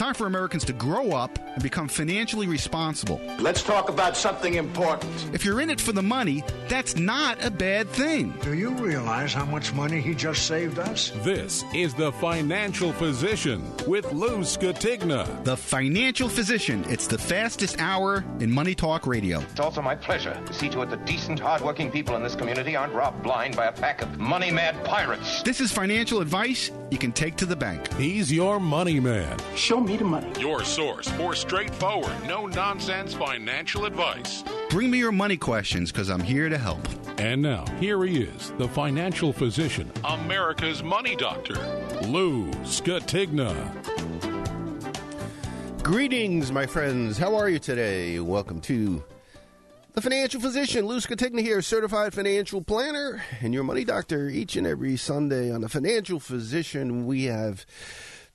time for Americans to grow up and become financially responsible. Let's talk about something important. If you're in it for the money, that's not a bad thing. Do you realize how much money he just saved us? This is The Financial Physician with Lou Scatigna. The Financial Physician. It's the fastest hour in Money Talk Radio. It's also my pleasure to see to it that decent, hardworking people in this community aren't robbed blind by a pack of money mad pirates. This is financial advice you can take to the bank. He's your money man. Show me the money. Your source for straightforward, no nonsense financial advice. Bring me your money questions because I'm here to help. And now, here he is, the financial physician, America's money doctor, Lou Scatigna. Greetings, my friends. How are you today? Welcome to the Financial Physician. Lou Scatigna here, certified financial planner and your money doctor. Each and every Sunday on the Financial Physician, we have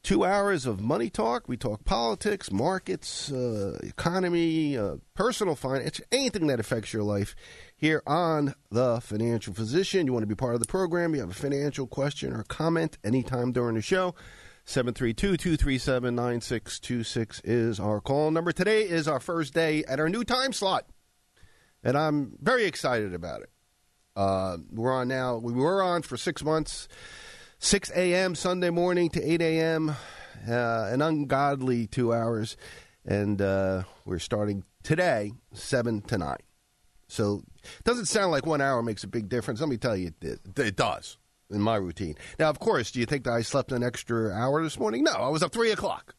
two hours of money talk. We talk politics, markets, uh, economy, uh, personal finance, anything that affects your life here on The Financial Physician. You want to be part of the program, you have a financial question or comment anytime during the show. 732-237-9626 is our call number. Today is our first day at our new time slot, and I'm very excited about it. Uh, we're on now. We were on for six months, 6 a.m. Sunday morning to 8 a.m., uh, an ungodly two hours, and uh, we're starting today, 7 to 9. So it doesn't sound like one hour makes a big difference. Let me tell you, it, it does in my routine. Now, of course, do you think that I slept an extra hour this morning? No, I was up three o'clock.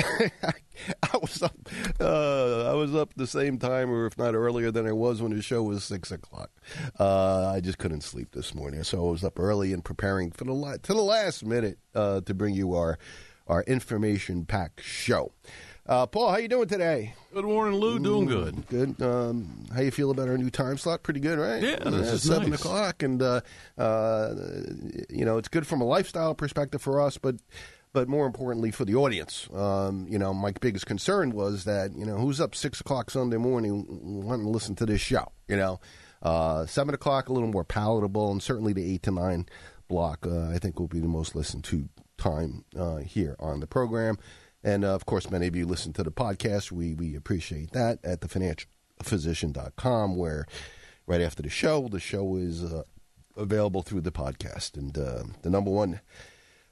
I was up. Uh, I was up the same time, or if not earlier than I was when the show was six o'clock. Uh, I just couldn't sleep this morning, so I was up early and preparing for the la- to the last minute uh, to bring you our our information pack show. Uh, Paul, how you doing today? Good morning, Lou. Doing good. Good. Um, how you feel about our new time slot? Pretty good, right? Yeah, this is seven nice. o'clock, and uh, uh, you know it's good from a lifestyle perspective for us, but but more importantly for the audience. Um, you know, my biggest concern was that you know who's up six o'clock Sunday morning wanting to listen to this show. You know, uh, seven o'clock a little more palatable, and certainly the eight to nine block uh, I think will be the most listened to time uh, here on the program. And uh, of course, many of you listen to the podcast. We we appreciate that at thefinancialphysician.com, where right after the show, the show is uh, available through the podcast and uh, the number one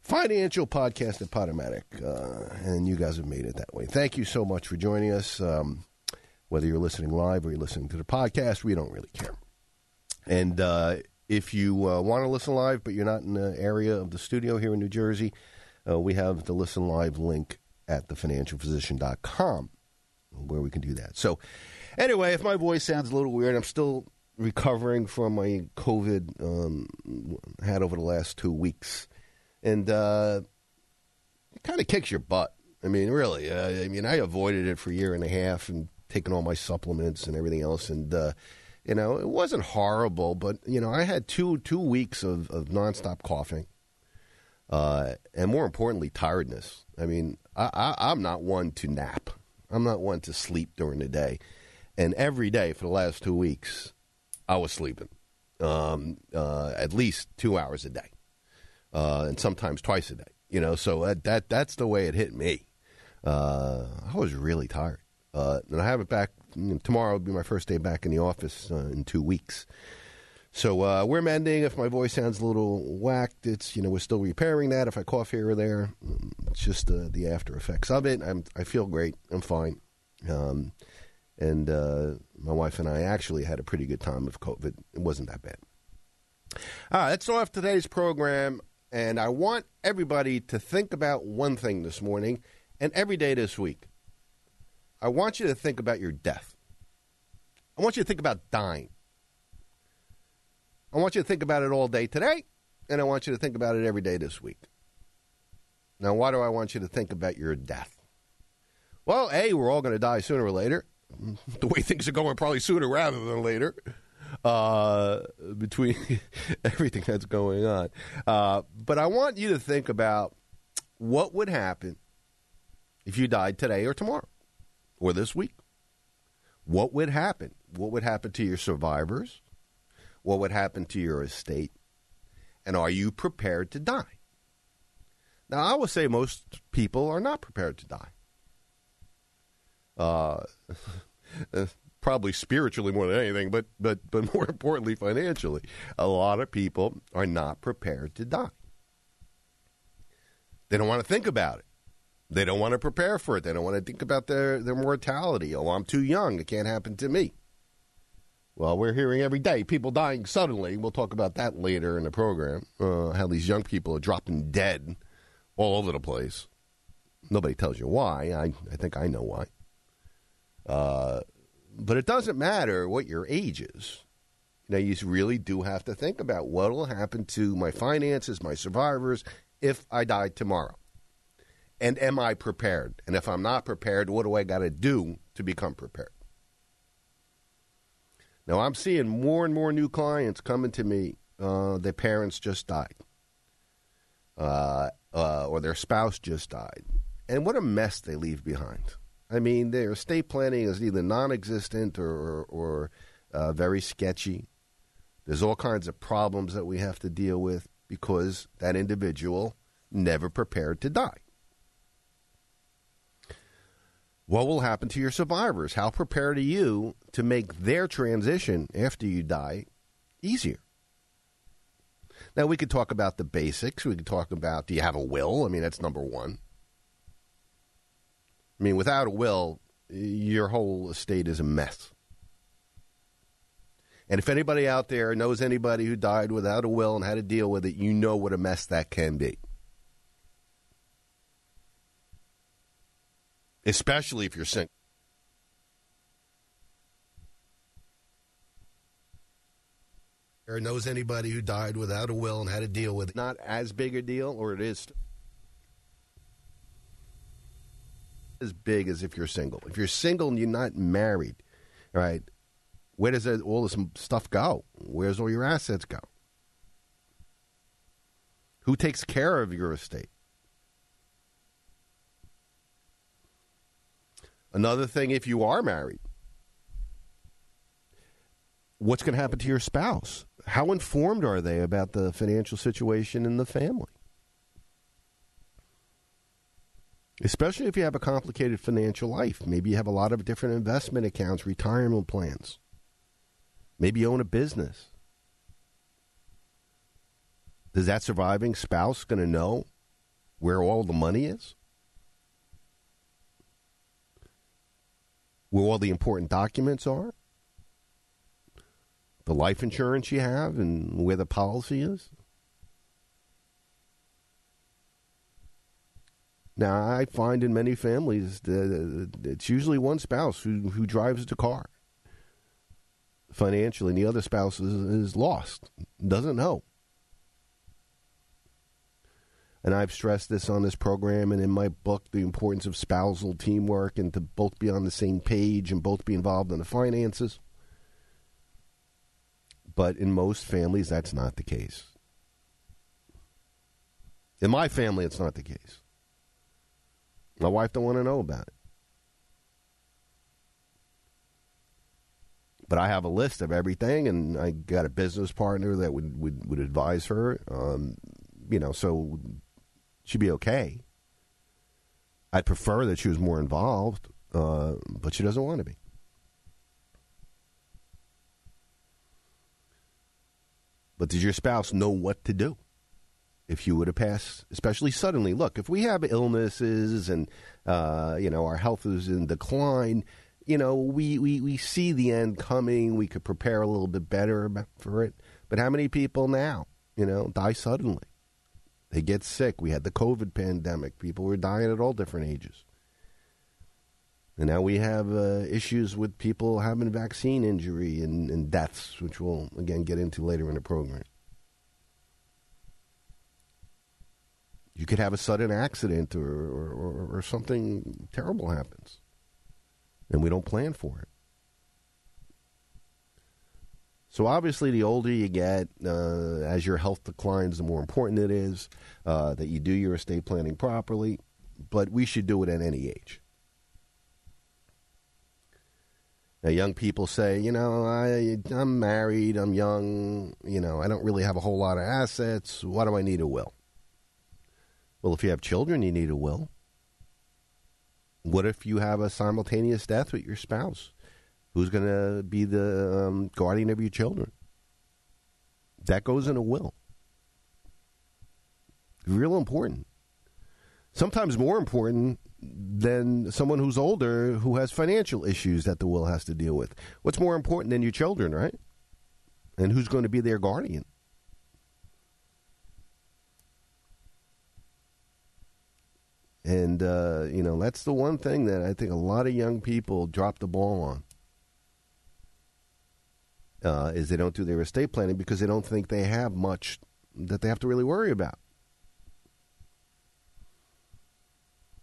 financial podcast at Podomatic. Uh, and you guys have made it that way. Thank you so much for joining us. Um, whether you're listening live or you're listening to the podcast, we don't really care. And uh, if you uh, want to listen live, but you're not in the area of the studio here in New Jersey, uh, we have the listen live link at thefinancialphysician.com where we can do that. So, anyway, if my voice sounds a little weird, I'm still recovering from my COVID um, had over the last two weeks, and uh, it kind of kicks your butt. I mean, really. Uh, I mean, I avoided it for a year and a half and taking all my supplements and everything else, and uh, you know, it wasn't horrible, but you know, I had two two weeks of, of nonstop coughing, uh, and more importantly, tiredness. I mean, I, I, I'm not one to nap. I'm not one to sleep during the day, and every day for the last two weeks, I was sleeping, um, uh, at least two hours a day, uh, and sometimes twice a day. You know, so that, that that's the way it hit me. Uh, I was really tired, uh, and I have it back tomorrow. Will be my first day back in the office uh, in two weeks. So uh, we're mending. If my voice sounds a little whacked, it's you know we're still repairing that. If I cough here or there, it's just uh, the after effects of it. I'm I feel great. I'm fine. Um, and uh, my wife and I actually had a pretty good time of COVID. It wasn't that bad. All right, let's off today's program. And I want everybody to think about one thing this morning and every day this week. I want you to think about your death. I want you to think about dying. I want you to think about it all day today, and I want you to think about it every day this week. Now, why do I want you to think about your death? Well, A, we're all going to die sooner or later. The way things are going, probably sooner rather than later, uh, between everything that's going on. Uh, but I want you to think about what would happen if you died today or tomorrow or this week. What would happen? What would happen to your survivors? What would happen to your estate? And are you prepared to die? Now, I would say most people are not prepared to die. Uh, probably spiritually more than anything, but but but more importantly, financially, a lot of people are not prepared to die. They don't want to think about it. They don't want to prepare for it. They don't want to think about their, their mortality. Oh, I'm too young. It can't happen to me. Well, we're hearing every day people dying suddenly. We'll talk about that later in the program. Uh, how these young people are dropping dead all over the place. Nobody tells you why. I, I think I know why. Uh, but it doesn't matter what your age is. Now, you really do have to think about what will happen to my finances, my survivors, if I die tomorrow. And am I prepared? And if I'm not prepared, what do I got to do to become prepared? Now, I'm seeing more and more new clients coming to me. Uh, their parents just died, uh, uh, or their spouse just died. And what a mess they leave behind. I mean, their estate planning is either non existent or, or, or uh, very sketchy. There's all kinds of problems that we have to deal with because that individual never prepared to die. What will happen to your survivors? How prepared are you to make their transition after you die easier? Now, we could talk about the basics. We could talk about do you have a will? I mean, that's number one. I mean, without a will, your whole estate is a mess. And if anybody out there knows anybody who died without a will and how to deal with it, you know what a mess that can be. especially if you're single. Or knows anybody who died without a will and how to deal with it. Not as big a deal, or it is as big as if you're single. If you're single and you're not married, right? Where does all this stuff go? Where's all your assets go? Who takes care of your estate? Another thing, if you are married, what's going to happen to your spouse? How informed are they about the financial situation in the family? Especially if you have a complicated financial life. Maybe you have a lot of different investment accounts, retirement plans. Maybe you own a business. Is that surviving spouse going to know where all the money is? where all the important documents are, the life insurance you have, and where the policy is? Now, I find in many families that it's usually one spouse who, who drives the car financially, and the other spouse is, is lost, doesn't know. And I've stressed this on this program and in my book, the importance of spousal teamwork and to both be on the same page and both be involved in the finances. But in most families, that's not the case. In my family, it's not the case. My wife don't want to know about it. But I have a list of everything, and I got a business partner that would would, would advise her. Um, you know, so she'd be okay. I'd prefer that she was more involved, uh, but she doesn't want to be. But does your spouse know what to do if you were to pass, especially suddenly? Look, if we have illnesses and uh, you know our health is in decline, you know we, we, we see the end coming. We could prepare a little bit better for it. But how many people now, you know, die suddenly? They get sick. We had the COVID pandemic. People were dying at all different ages. And now we have uh, issues with people having vaccine injury and, and deaths, which we'll again get into later in the program. You could have a sudden accident or, or, or, or something terrible happens, and we don't plan for it. So obviously, the older you get, uh, as your health declines, the more important it is uh, that you do your estate planning properly. But we should do it at any age. Now, young people say, you know, I, I'm married, I'm young, you know, I don't really have a whole lot of assets. Why do I need a will? Well, if you have children, you need a will. What if you have a simultaneous death with your spouse? Who's going to be the um, guardian of your children? That goes in a will. Real important. Sometimes more important than someone who's older who has financial issues that the will has to deal with. What's more important than your children, right? And who's going to be their guardian? And, uh, you know, that's the one thing that I think a lot of young people drop the ball on. Uh, is they don't do their estate planning because they don't think they have much that they have to really worry about.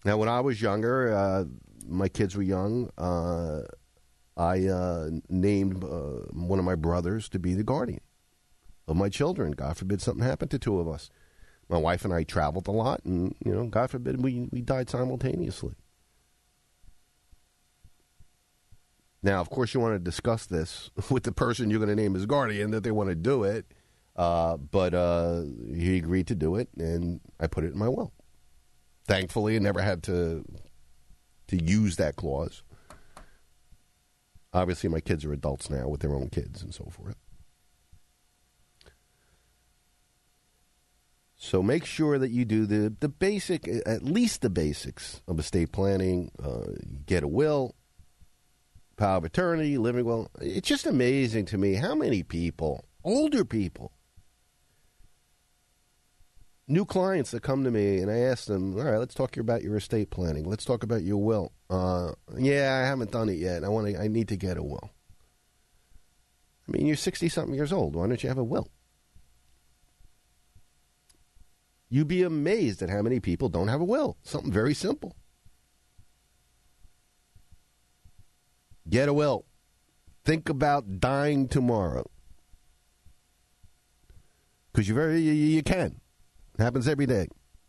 Now, when I was younger, uh, my kids were young. Uh, I uh, named uh, one of my brothers to be the guardian of my children. God forbid something happened to two of us. My wife and I traveled a lot, and you know, God forbid we we died simultaneously. Now, of course, you want to discuss this with the person you're going to name as guardian that they want to do it, uh, but uh, he agreed to do it, and I put it in my will. Thankfully, I never had to to use that clause. Obviously, my kids are adults now with their own kids and so forth. So make sure that you do the, the basic, at least the basics of estate planning. Uh, get a will, power of attorney, living will. It's just amazing to me how many people, older people, new clients that come to me and I ask them, all right, let's talk about your estate planning. Let's talk about your will. Uh, yeah, I haven't done it yet. I want to. I need to get a will. I mean, you're sixty something years old. Why don't you have a will? You'd be amazed at how many people don't have a will. Something very simple. Get a will. Think about dying tomorrow. Because you very you, you can. It happens every day.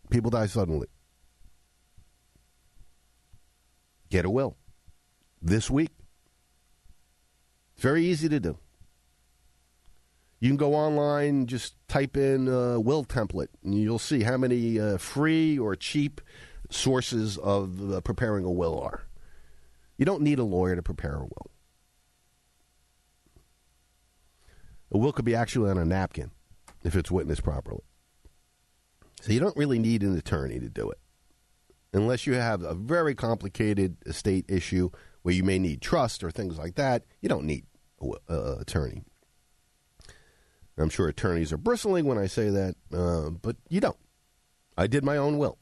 People die suddenly. Get a will. This week. It's very easy to do. You can go online, just type in uh, will template, and you'll see how many uh, free or cheap sources of uh, preparing a will are. You don't need a lawyer to prepare a will. A will could be actually on a napkin if it's witnessed properly. So you don't really need an attorney to do it. Unless you have a very complicated estate issue where you may need trust or things like that, you don't need an uh, attorney. I'm sure attorneys are bristling when I say that, uh, but you don't. I did my own will.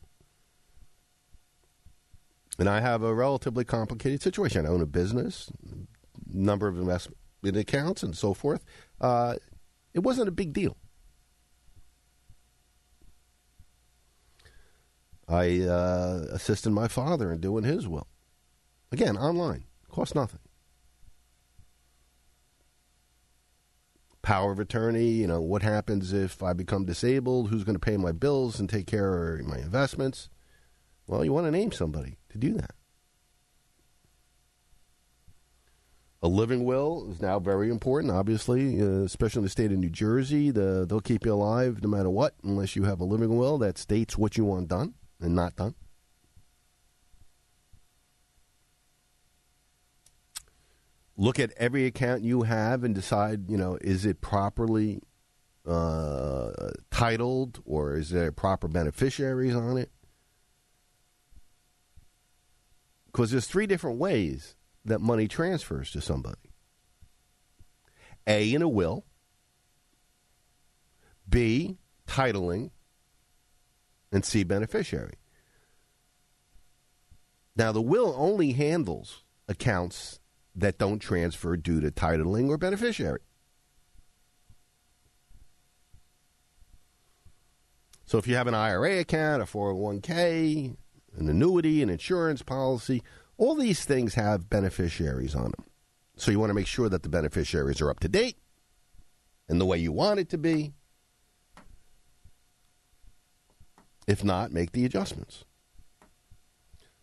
And I have a relatively complicated situation. I own a business, number of investment accounts, and so forth. Uh, it wasn't a big deal. I uh, assisted my father in doing his will. Again, online, cost nothing. Power of attorney, you know, what happens if I become disabled? Who's going to pay my bills and take care of my investments? Well, you want to name somebody to do that. A living will is now very important, obviously, uh, especially in the state of New Jersey. The, they'll keep you alive no matter what, unless you have a living will that states what you want done and not done. Look at every account you have and decide, you know, is it properly uh, titled or is there proper beneficiaries on it? Because there's three different ways that money transfers to somebody A, in a will, B, titling, and C, beneficiary. Now, the will only handles accounts that don't transfer due to titling or beneficiary. So if you have an IRA account, a 401k, an annuity, an insurance policy, all these things have beneficiaries on them. So you want to make sure that the beneficiaries are up to date and the way you want it to be. If not, make the adjustments.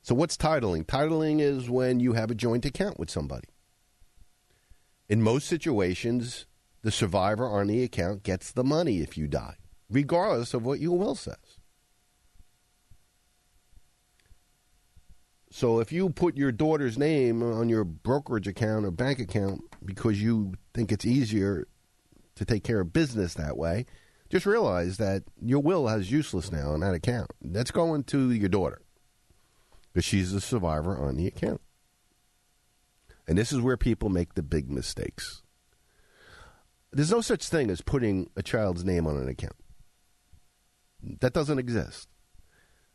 So, what's titling? Titling is when you have a joint account with somebody. In most situations, the survivor on the account gets the money if you die, regardless of what your will says. So if you put your daughter's name on your brokerage account or bank account because you think it's easier to take care of business that way, just realize that your will has useless now on that account. That's going to your daughter because she's the survivor on the account. And this is where people make the big mistakes. There's no such thing as putting a child's name on an account. That doesn't exist.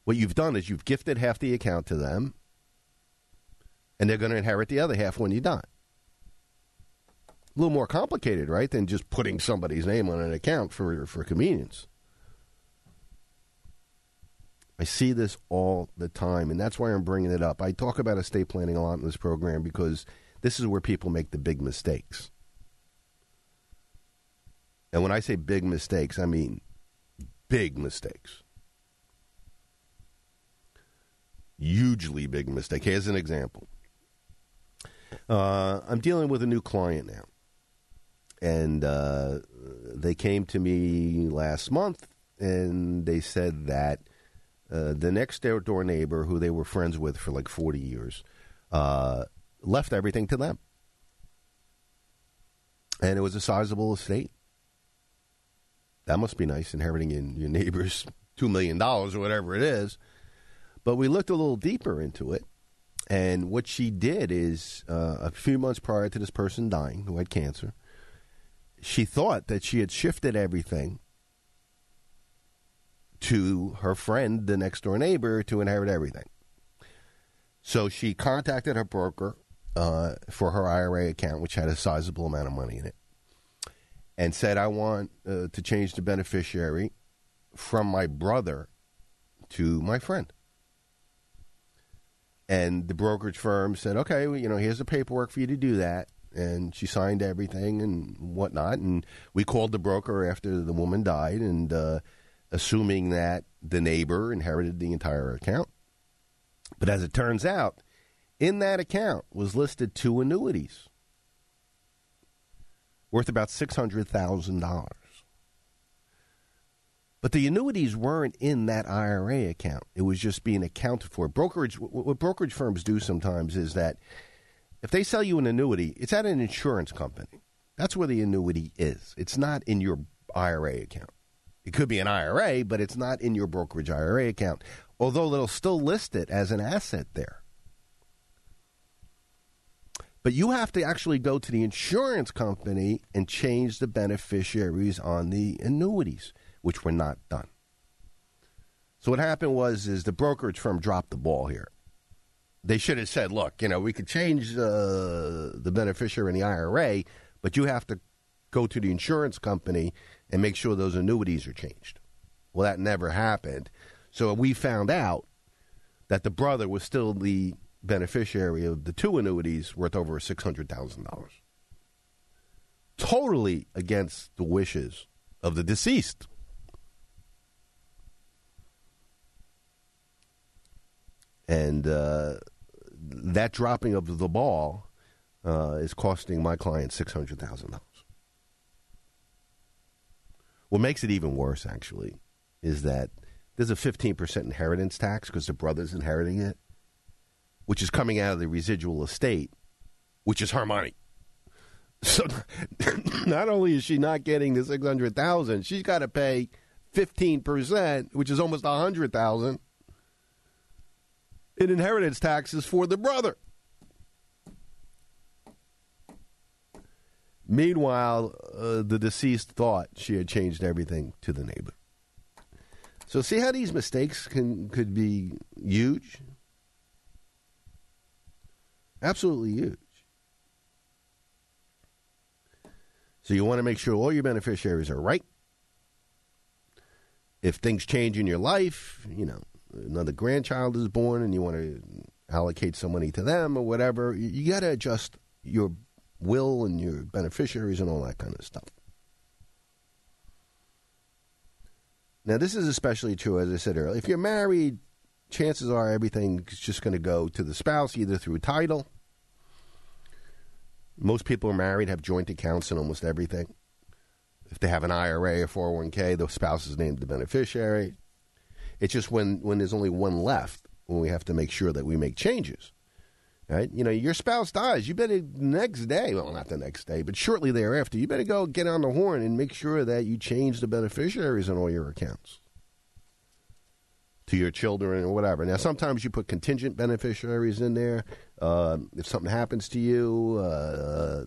What you've done is you've gifted half the account to them, and they're going to inherit the other half when you die. A little more complicated, right, than just putting somebody's name on an account for, for convenience. I see this all the time, and that's why I'm bringing it up. I talk about estate planning a lot in this program because this is where people make the big mistakes. And when I say big mistakes, I mean big mistakes. Hugely big mistake. Here's an example. Uh, I'm dealing with a new client now. And uh, they came to me last month and they said that uh, the next door neighbor, who they were friends with for like 40 years, uh, left everything to them. And it was a sizable estate. That must be nice, inheriting in your neighbor's $2 million or whatever it is. But we looked a little deeper into it. And what she did is, uh, a few months prior to this person dying, who had cancer, she thought that she had shifted everything to her friend, the next door neighbor, to inherit everything. So she contacted her broker uh, for her IRA account, which had a sizable amount of money in it, and said, I want uh, to change the beneficiary from my brother to my friend. And the brokerage firm said, okay, well, you know, here's the paperwork for you to do that. And she signed everything and whatnot. And we called the broker after the woman died and uh, assuming that the neighbor inherited the entire account. But as it turns out, in that account was listed two annuities worth about $600,000. But the annuities weren't in that IRA account. It was just being accounted for. Brokerage, what brokerage firms do sometimes is that if they sell you an annuity, it's at an insurance company. That's where the annuity is. It's not in your IRA account. It could be an IRA, but it's not in your brokerage IRA account, although they'll still list it as an asset there. But you have to actually go to the insurance company and change the beneficiaries on the annuities which were not done. So what happened was is the brokerage firm dropped the ball here. They should have said, "Look, you know, we could change uh, the beneficiary in the IRA, but you have to go to the insurance company and make sure those annuities are changed." Well, that never happened. So we found out that the brother was still the beneficiary of the two annuities worth over $600,000. Totally against the wishes of the deceased. And uh, that dropping of the ball uh, is costing my client $600,000. What makes it even worse, actually, is that there's a 15% inheritance tax because the brother's inheriting it, which is coming out of the residual estate, which is her money. So not only is she not getting the 600,000, she's got to pay 15%, which is almost 100,000 in inheritance taxes for the brother. Meanwhile, uh, the deceased thought she had changed everything to the neighbor. So see how these mistakes can could be huge? Absolutely huge. So you want to make sure all your beneficiaries are right. If things change in your life, you know, another grandchild is born and you want to allocate some money to them or whatever, you got to adjust your will and your beneficiaries and all that kind of stuff. Now, this is especially true, as I said earlier. If you're married, chances are everything's just going to go to the spouse either through title. Most people are married, have joint accounts in almost everything. If they have an IRA or 401k, the spouse is named the beneficiary. It's just when, when there's only one left, when we have to make sure that we make changes. Right? You know, your spouse dies. You better next day, well, not the next day, but shortly thereafter, you better go get on the horn and make sure that you change the beneficiaries on all your accounts to your children or whatever. Now, sometimes you put contingent beneficiaries in there. Uh, if something happens to you, uh,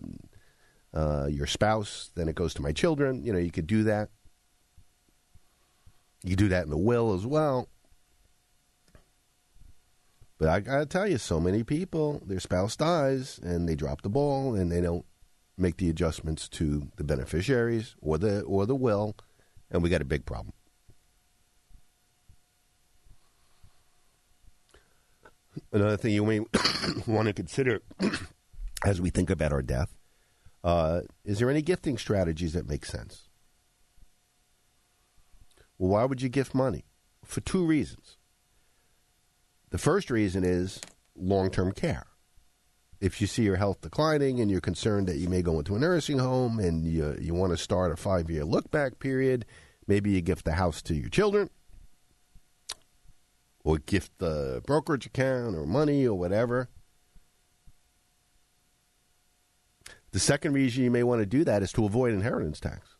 uh, your spouse, then it goes to my children. You know, you could do that. You do that in the will as well. But I gotta tell you, so many people, their spouse dies and they drop the ball and they don't make the adjustments to the beneficiaries or the or the will, and we got a big problem. Another thing you may want to consider as we think about our death uh, is there any gifting strategies that make sense? Well, why would you gift money? For two reasons. The first reason is long term care. If you see your health declining and you're concerned that you may go into a nursing home and you, you want to start a five year look back period, maybe you gift the house to your children or gift the brokerage account or money or whatever. The second reason you may want to do that is to avoid inheritance tax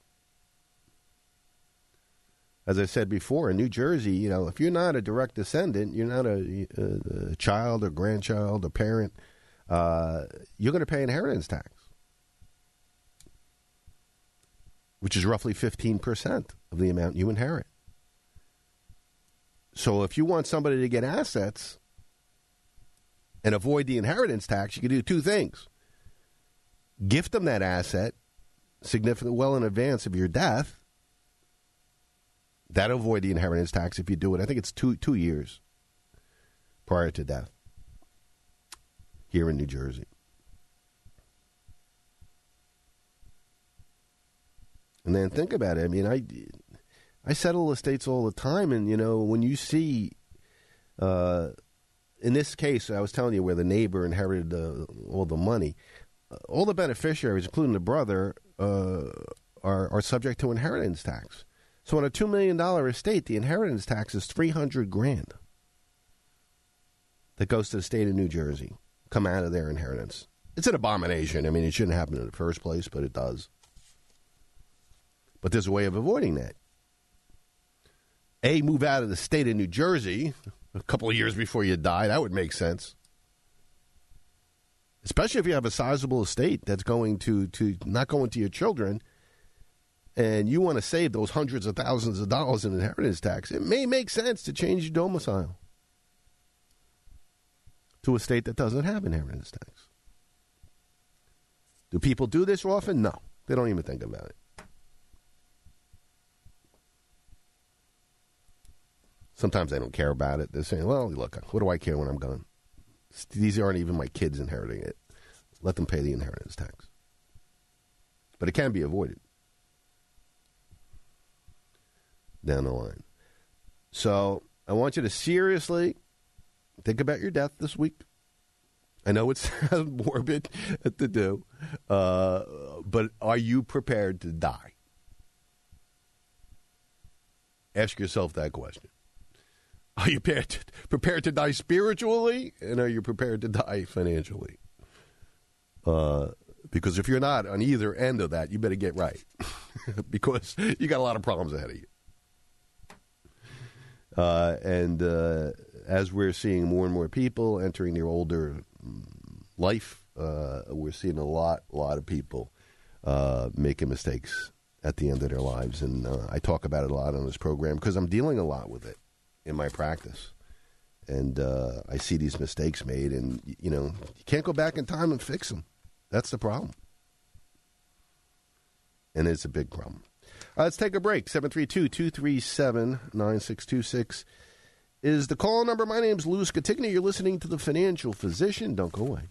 as I said before, in New Jersey, you know, if you're not a direct descendant, you're not a, a, a child or grandchild or parent, uh, you're going to pay inheritance tax, which is roughly 15% of the amount you inherit. So if you want somebody to get assets and avoid the inheritance tax, you can do two things gift them that asset significantly well in advance of your death That'll avoid the inheritance tax if you do it. I think it's two two years prior to death here in New Jersey. And then think about it. I mean, I I settle estates all the time, and you know when you see, uh, in this case, I was telling you where the neighbor inherited all the money. All the beneficiaries, including the brother, uh, are are subject to inheritance tax. So on a $2 million estate, the inheritance tax is 300 grand that goes to the state of New Jersey, come out of their inheritance. It's an abomination. I mean, it shouldn't happen in the first place, but it does. But there's a way of avoiding that. A, move out of the state of New Jersey a couple of years before you die. That would make sense. Especially if you have a sizable estate that's going to, to not going to your children and you want to save those hundreds of thousands of dollars in inheritance tax, it may make sense to change your domicile to a state that doesn't have inheritance tax. Do people do this often? No. They don't even think about it. Sometimes they don't care about it. They're saying, well, look, what do I care when I'm gone? These aren't even my kids inheriting it. Let them pay the inheritance tax. But it can be avoided. Down the line. So I want you to seriously think about your death this week. I know it's morbid to do, uh, but are you prepared to die? Ask yourself that question. Are you prepared to, prepared to die spiritually, and are you prepared to die financially? Uh, because if you're not on either end of that, you better get right, because you got a lot of problems ahead of you. Uh, and uh, as we're seeing more and more people entering their older mm, life, uh, we're seeing a lot, lot of people uh, making mistakes at the end of their lives. And uh, I talk about it a lot on this program because I'm dealing a lot with it in my practice. And I see these mistakes made, and you know, you can't go back in time and fix them. That's the problem, and it's a big problem. Uh, let's take a break. 732 237 9626 is the call number. My name's Lou Scatigna. You're listening to The Financial Physician. Don't go away.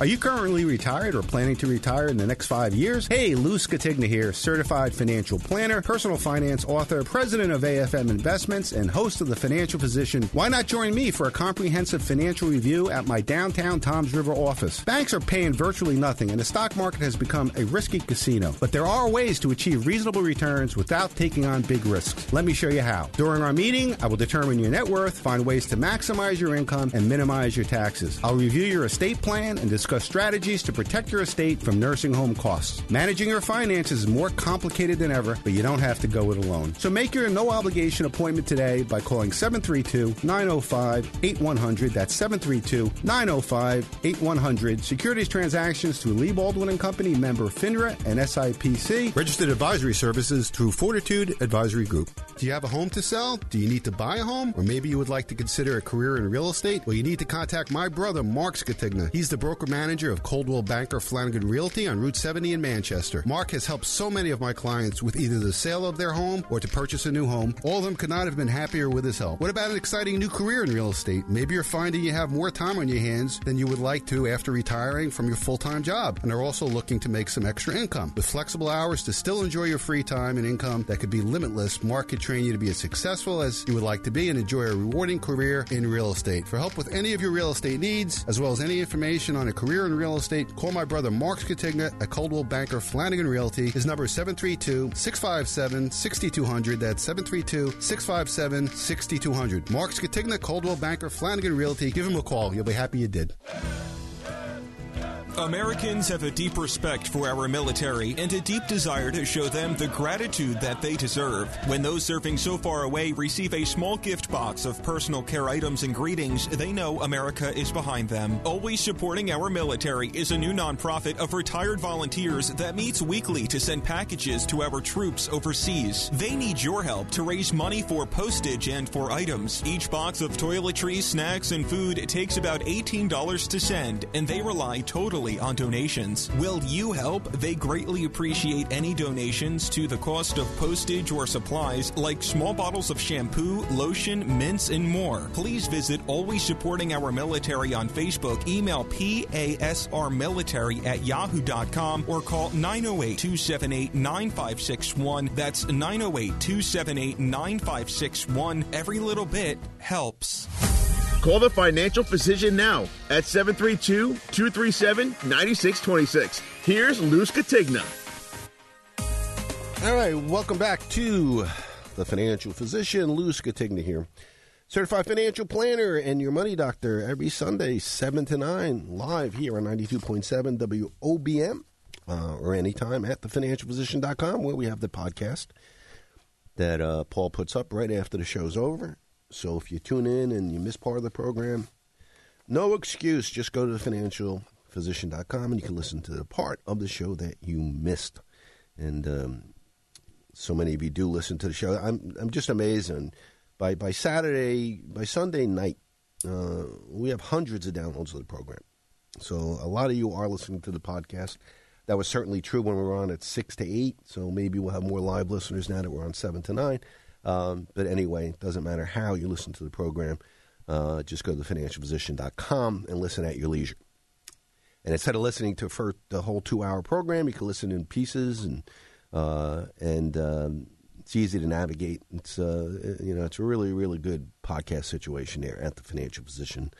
Are you currently retired or planning to retire in the next five years? Hey, Lou Scatigna here, certified financial planner, personal finance author, president of AFM Investments, and host of The Financial Physician. Why not join me for a comprehensive financial review at my downtown Toms River office? Banks are paying virtually nothing, and the stock market has become a risky casino. But there are ways to achieve reasonable returns without taking on big risks. Let me show you how. During our meeting, I will determine your net worth, find ways to maximize your income, and minimize your taxes. I'll review your estate plan and discuss strategies to protect your estate from nursing home costs. Managing your finances is more complicated than ever, but you don't have to go it alone. So make your no obligation appointment today by calling 732 905 8100. That's 732 905 8100. Securities transactions through Lee Baldwin and Company, member FINRA and SIPC. Registered advisory services through Fortitude Advisory Group. Do you have a home to sell? Do you need to buy a home? Or maybe you would like to consider a career in real estate? Well, you need to contact my brother, Mark Scatigna. He's the broker manager of Coldwell Banker Flanagan Realty on Route 70 in Manchester. Mark has helped so many of my clients with either the sale of their home or to purchase a new home. All of them could not have been happier with his help. What about an exciting new career in real estate? Maybe you're finding you have more time on your hands than you would like to after retiring from your full time job and are also looking to make some extra income. With flexible hours to still enjoy your free time and income that could be limitless, Mark could train you to be as successful as you would like to be and enjoy a rewarding career in real estate. For help with any of your real estate needs, as well as any information on a career in real estate, call my brother Mark Scatigna at Coldwell Banker Flanagan Realty. His number is 732 657 6200. That's 732 657 6200. Mark Scatigna, Coldwell Banker Flanagan Realty. Give him a call. You'll be happy you did. Americans have a deep respect for our military and a deep desire to show them the gratitude that they deserve. When those serving so far away receive a small gift box of personal care items and greetings, they know America is behind them. Always Supporting Our Military is a new nonprofit of retired volunteers that meets weekly to send packages to our troops overseas. They need your help to raise money for postage and for items. Each box of toiletries, snacks, and food takes about $18 to send, and they rely totally on donations. Will you help? They greatly appreciate any donations to the cost of postage or supplies like small bottles of shampoo, lotion, mints, and more. Please visit Always Supporting Our Military on Facebook, email PASRmilitary at yahoo.com, or call 908 278 9561. That's 908 278 9561. Every little bit helps. Call the financial physician now at 732 237 9626. Here's Lou Scatigna. All right, welcome back to the Financial Physician. Lou Scatigna here. Certified financial planner and your money doctor every Sunday, 7 to 9, live here on 92.7 WOBM uh, or anytime at thefinancialphysician.com where we have the podcast that uh, Paul puts up right after the show's over. So if you tune in and you miss part of the program, no excuse. Just go to thefinancialphysician.com and you can listen to the part of the show that you missed. And um, so many of you do listen to the show. I'm I'm just amazed. And by by Saturday, by Sunday night, uh, we have hundreds of downloads of the program. So a lot of you are listening to the podcast. That was certainly true when we were on at six to eight. So maybe we'll have more live listeners now that we're on seven to nine. Um, but anyway, it doesn't matter how you listen to the program. Uh, just go to thefinancialphysician.com and listen at your leisure. And instead of listening to for the whole two-hour program, you can listen in pieces, and uh, and um, it's easy to navigate. It's uh, you know it's a really really good podcast situation there at thefinancialphysician.com.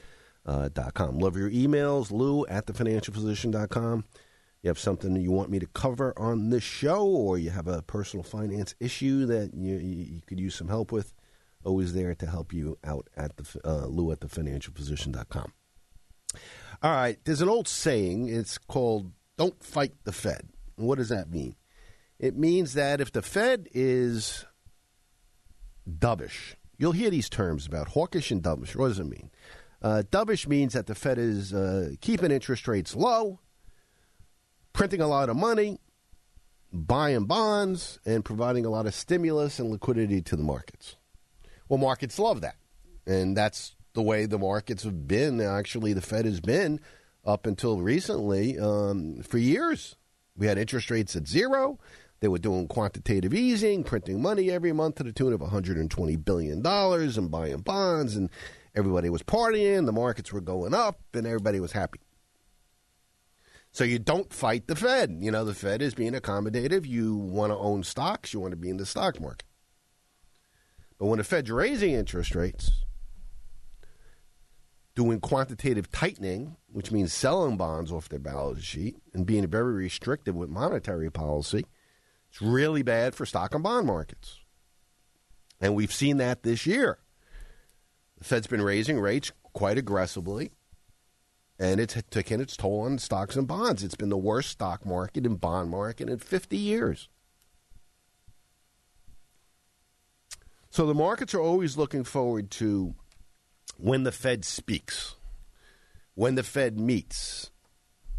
Uh, dot. Love your emails, Lou at thefinancialphysician.com. You have something you want me to cover on this show, or you have a personal finance issue that you, you could use some help with, always there to help you out at the uh, Lou at thefinancialphysician.com. All right, there's an old saying. It's called "Don't fight the Fed." What does that mean? It means that if the Fed is dovish, you'll hear these terms about hawkish and dovish. What does it mean? Uh, dovish means that the Fed is uh, keeping interest rates low, printing a lot of money, buying bonds, and providing a lot of stimulus and liquidity to the markets. Well, markets love that. And that's the way the markets have been. Actually, the Fed has been up until recently um, for years. We had interest rates at zero. They were doing quantitative easing, printing money every month to the tune of $120 billion and buying bonds, and everybody was partying. The markets were going up, and everybody was happy. So you don't fight the Fed. You know, the Fed is being accommodative. You want to own stocks, you want to be in the stock market. But when the Fed's raising interest rates, doing quantitative tightening, which means selling bonds off their balance sheet and being very restrictive with monetary policy, it's really bad for stock and bond markets. And we've seen that this year. The Fed's been raising rates quite aggressively, and it's taken its toll on stocks and bonds. It's been the worst stock market and bond market in 50 years. So the markets are always looking forward to when the Fed speaks, when the Fed meets.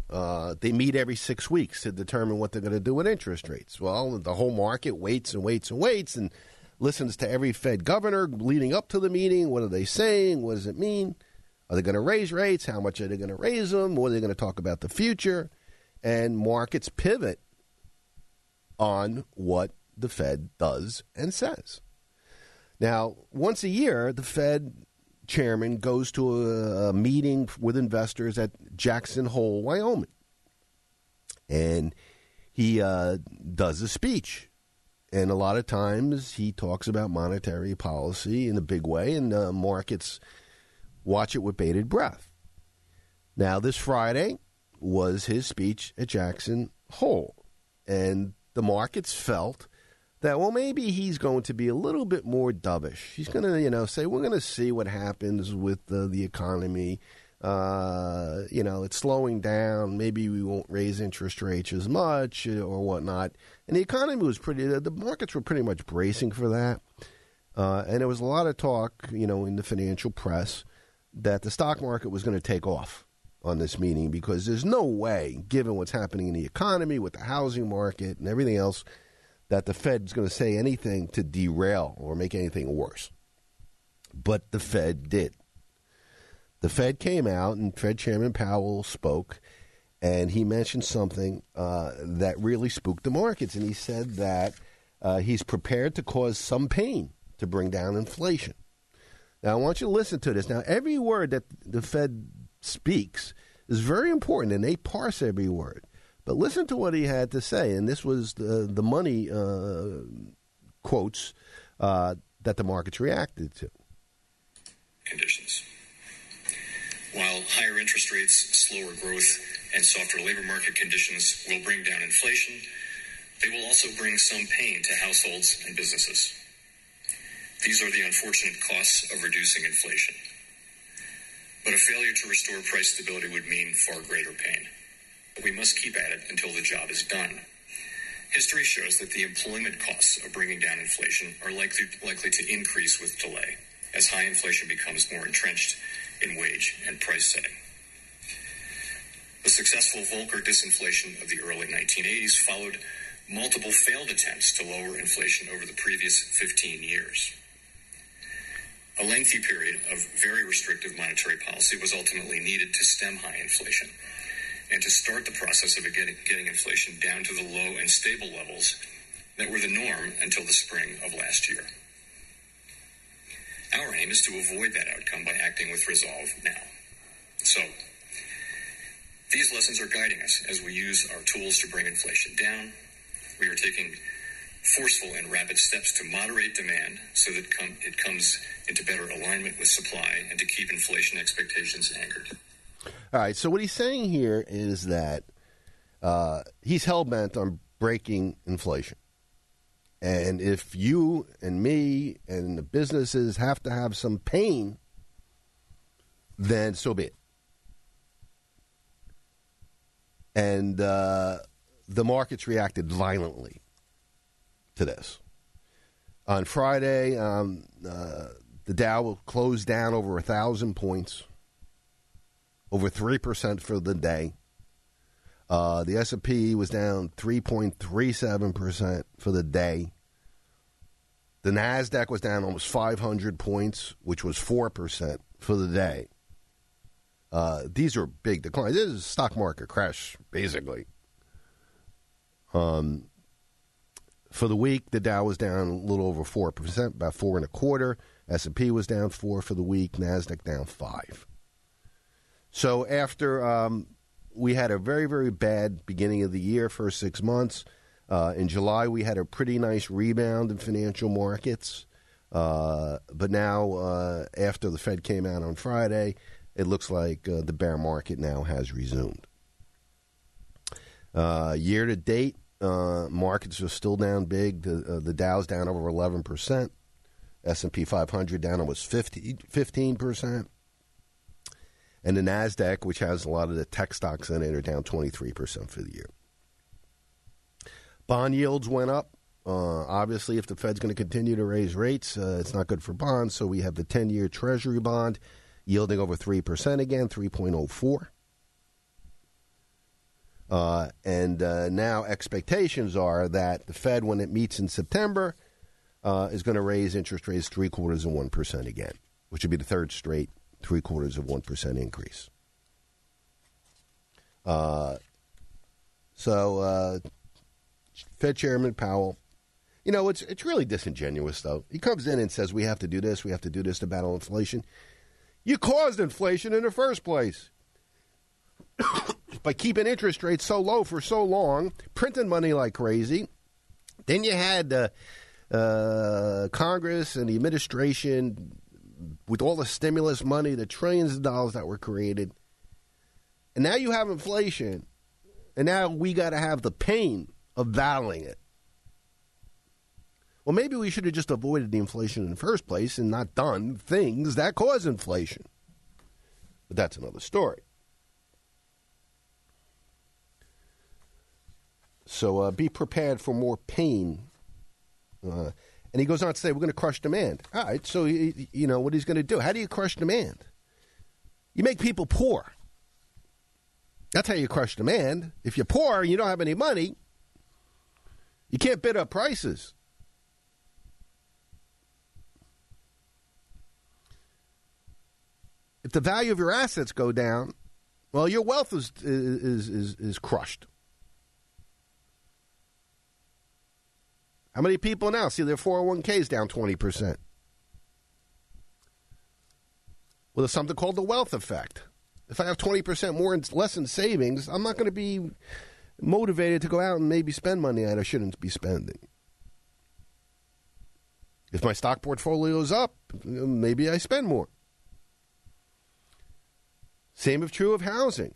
Uh, they meet every six weeks to determine what they're going to do with interest rates. Well, the whole market waits and waits and waits and listens to every Fed governor leading up to the meeting. What are they saying? What does it mean? Are they going to raise rates? How much are they going to raise them? What are they going to talk about the future? And markets pivot on what the Fed does and says. Now, once a year, the Fed chairman goes to a, a meeting with investors at Jackson Hole, Wyoming. And he uh, does a speech. And a lot of times he talks about monetary policy in a big way, and uh, markets watch it with bated breath. Now, this Friday was his speech at Jackson Hole, and the markets felt that well maybe he's going to be a little bit more dovish. He's going to you know say we're going to see what happens with the, the economy. Uh, you know, it's slowing down. Maybe we won't raise interest rates as much uh, or whatnot. And the economy was pretty. The markets were pretty much bracing for that. Uh, and there was a lot of talk, you know, in the financial press that the stock market was going to take off on this meeting because there's no way, given what's happening in the economy with the housing market and everything else, that the Fed's going to say anything to derail or make anything worse. But the Fed did. The Fed came out, and Fed Chairman Powell spoke, and he mentioned something uh, that really spooked the markets. And he said that uh, he's prepared to cause some pain to bring down inflation. Now, I want you to listen to this. Now, every word that the Fed speaks is very important, and they parse every word. But listen to what he had to say, and this was the the money uh, quotes uh, that the markets reacted to. Conditions. While higher interest rates, slower growth, and softer labor market conditions will bring down inflation, they will also bring some pain to households and businesses. These are the unfortunate costs of reducing inflation. But a failure to restore price stability would mean far greater pain. We must keep at it until the job is done. History shows that the employment costs of bringing down inflation are likely, likely to increase with delay as high inflation becomes more entrenched in wage and price setting. The successful Volcker disinflation of the early 1980s followed multiple failed attempts to lower inflation over the previous 15 years. A lengthy period of very restrictive monetary policy was ultimately needed to stem high inflation and to start the process of getting, getting inflation down to the low and stable levels that were the norm until the spring of last year. Our aim is to avoid that outcome by acting with resolve now. So, these lessons are guiding us as we use our tools to bring inflation down. We are taking forceful and rapid steps to moderate demand so that com- it comes into better alignment with supply and to keep inflation expectations anchored. All right. So what he's saying here is that uh, he's hell bent on breaking inflation. And if you and me and the businesses have to have some pain, then so be it. And uh, the markets reacted violently to this. On Friday, um, uh, the Dow closed down over a thousand points over 3% for the day. Uh, the S&P was down 3.37% for the day. The Nasdaq was down almost 500 points, which was 4% for the day. Uh, these are big declines. This is a stock market crash, basically. Um, for the week, the Dow was down a little over four percent, about four and a quarter. S and P was down four for the week. Nasdaq down five. So after um, we had a very, very bad beginning of the year, first six months. Uh, in July, we had a pretty nice rebound in financial markets. Uh, but now, uh, after the Fed came out on Friday, it looks like uh, the bear market now has resumed. Uh, year to date, uh, markets are still down big. The, the Dow's down over 11%. S&P 500 down almost 50, 15%. And the NASDAQ, which has a lot of the tech stocks in it, are down 23% for the year. Bond yields went up. Uh, obviously, if the Fed's going to continue to raise rates, uh, it's not good for bonds. So we have the 10 year Treasury bond yielding over 3% again, 3.04. Uh, and uh, now expectations are that the Fed, when it meets in September, uh, is going to raise interest rates three quarters of 1% again, which would be the third straight three quarters of 1% increase. Uh, so, Fed Chairman Powell you know, it's it's really disingenuous though. He comes in and says we have to do this, we have to do this to battle inflation. You caused inflation in the first place. By keeping interest rates so low for so long, printing money like crazy. Then you had uh, uh, Congress and the administration with all the stimulus money, the trillions of dollars that were created. And now you have inflation. And now we got to have the pain of battling it. Well, maybe we should have just avoided the inflation in the first place and not done things that cause inflation. But that's another story. So uh, be prepared for more pain. Uh, and he goes on to say, we're going to crush demand. All right, so, you know, what he's going to do. How do you crush demand? You make people poor. That's how you crush demand. If you're poor and you don't have any money, you can't bid up prices. if the value of your assets go down, well, your wealth is is is, is crushed. How many people now see their 401ks down 20%? Well, there's something called the wealth effect. If I have 20% more and less in savings, I'm not going to be motivated to go out and maybe spend money that I shouldn't be spending. If my stock portfolio is up, maybe I spend more. Same is true of housing.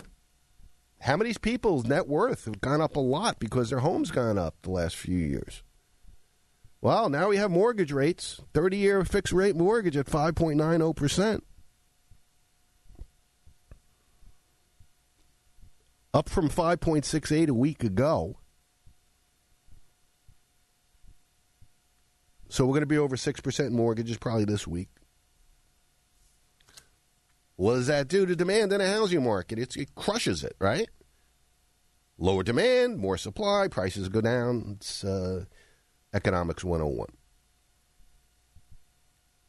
How many people's net worth have gone up a lot because their home's gone up the last few years? Well, now we have mortgage rates, 30 year fixed rate mortgage at 5.90%. Up from 5.68 a week ago. So we're going to be over 6% mortgages probably this week. What does that do to demand in a housing market? It's, it crushes it, right? Lower demand, more supply, prices go down. It's uh, economics 101.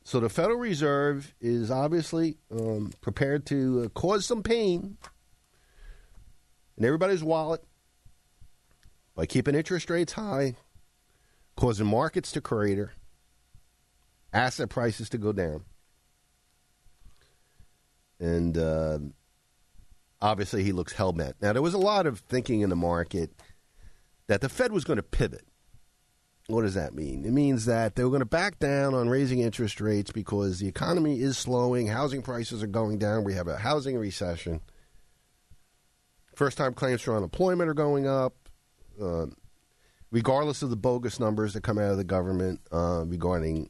So the Federal Reserve is obviously um, prepared to uh, cause some pain in everybody's wallet by keeping interest rates high, causing markets to crater, asset prices to go down and uh, obviously he looks hell bent. Now there was a lot of thinking in the market that the Fed was going to pivot. What does that mean? It means that they were going to back down on raising interest rates because the economy is slowing, housing prices are going down, we have a housing recession. First time claims for unemployment are going up. Uh, regardless of the bogus numbers that come out of the government uh, regarding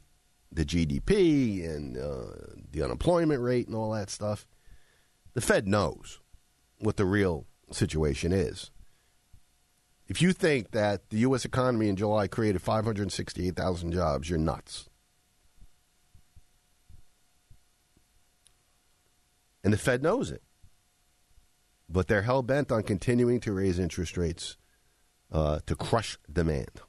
the GDP and uh, the unemployment rate and all that stuff. The Fed knows what the real situation is. If you think that the U.S. economy in July created 568,000 jobs, you're nuts. And the Fed knows it. But they're hell bent on continuing to raise interest rates uh, to crush demand.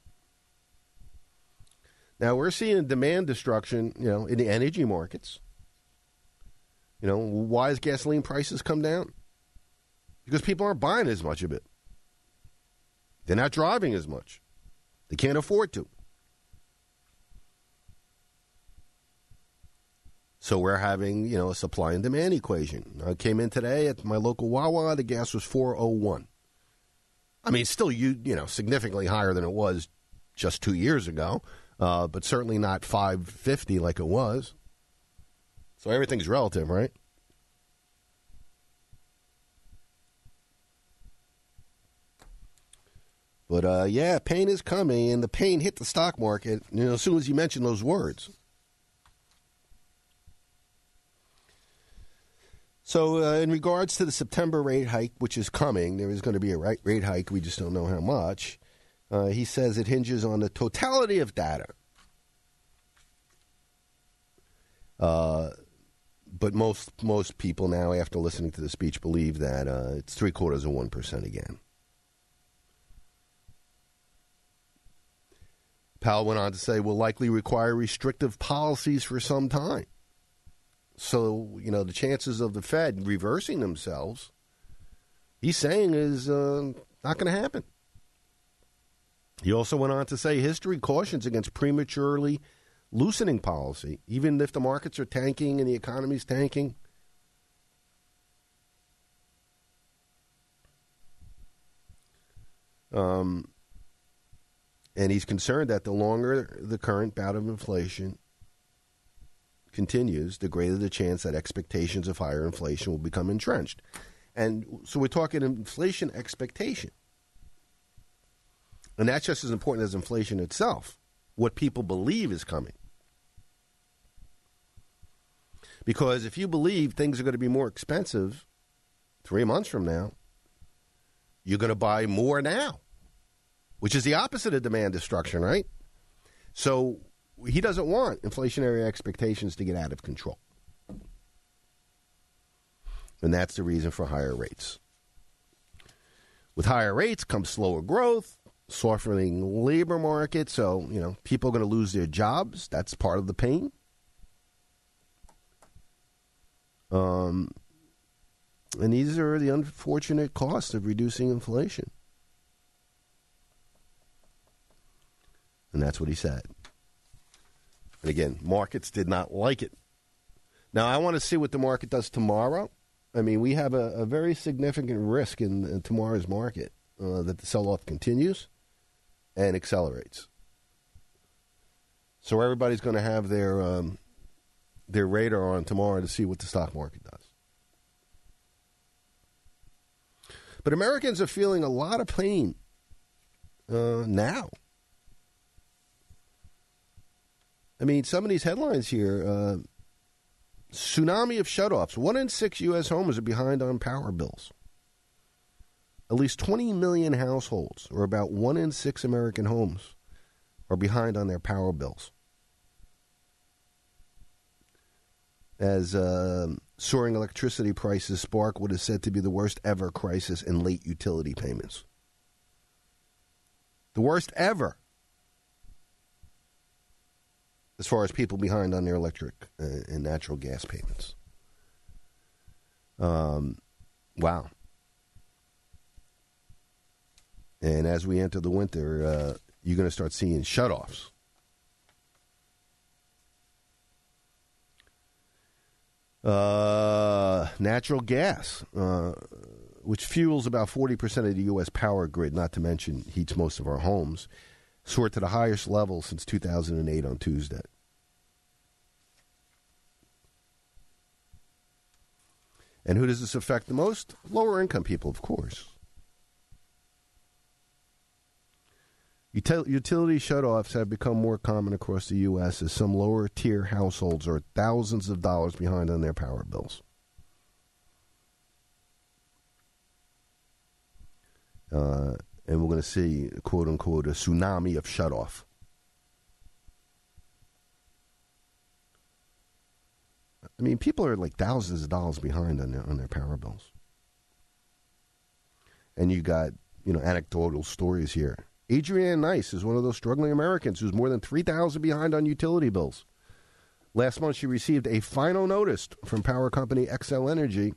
Now we're seeing demand destruction, you know, in the energy markets. You know, why has gasoline prices come down? Because people aren't buying as much of it. They're not driving as much. They can't afford to. So we're having, you know, a supply and demand equation. I came in today at my local Wawa, the gas was 401. I mean, still you you know, significantly higher than it was just 2 years ago, uh, but certainly not 550 like it was. So everything's relative, right? But uh, yeah, pain is coming, and the pain hit the stock market. You know, as soon as you mention those words. So, uh, in regards to the September rate hike, which is coming, there is going to be a rate hike. We just don't know how much. Uh, he says it hinges on the totality of data. Uh, but most most people now, after listening to the speech, believe that uh, it's three quarters of one percent again. Powell went on to say will likely require restrictive policies for some time. So, you know, the chances of the Fed reversing themselves, he's saying, is uh, not going to happen. He also went on to say history cautions against prematurely loosening policy, even if the markets are tanking and the economy's tanking. Um, and he's concerned that the longer the current bout of inflation continues, the greater the chance that expectations of higher inflation will become entrenched. And so we're talking inflation expectation. And that's just as important as inflation itself, what people believe is coming. Because if you believe things are going to be more expensive three months from now, you're going to buy more now which is the opposite of demand destruction, right? So he doesn't want inflationary expectations to get out of control. And that's the reason for higher rates. With higher rates comes slower growth, softening labor market. So, you know, people are going to lose their jobs. That's part of the pain. Um, and these are the unfortunate costs of reducing inflation. And that's what he said. And again, markets did not like it. Now, I want to see what the market does tomorrow. I mean, we have a, a very significant risk in, in tomorrow's market uh, that the sell off continues and accelerates. So everybody's going to have their um, their radar on tomorrow to see what the stock market does. But Americans are feeling a lot of pain uh, now. I mean, some of these headlines here uh, tsunami of shutoffs. One in six U.S. homes are behind on power bills. At least 20 million households, or about one in six American homes, are behind on their power bills. As uh, soaring electricity prices spark what is said to be the worst ever crisis in late utility payments. The worst ever as far as people behind on their electric uh, and natural gas payments. Um, wow. And as we enter the winter, uh, you're going to start seeing shutoffs. Uh, natural gas, uh, which fuels about 40% of the U.S. power grid, not to mention heats most of our homes, soared to the highest level since 2008 on Tuesday. And who does this affect the most? Lower income people, of course. Util- utility shutoffs have become more common across the U.S. as some lower tier households are thousands of dollars behind on their power bills. Uh, and we're going to see, quote unquote, a tsunami of shutoff. I mean, people are like thousands of dollars behind on their on their power bills. And you got, you know, anecdotal stories here. Adrienne Nice is one of those struggling Americans who's more than 3000 behind on utility bills. Last month she received a final notice from power company Xcel Energy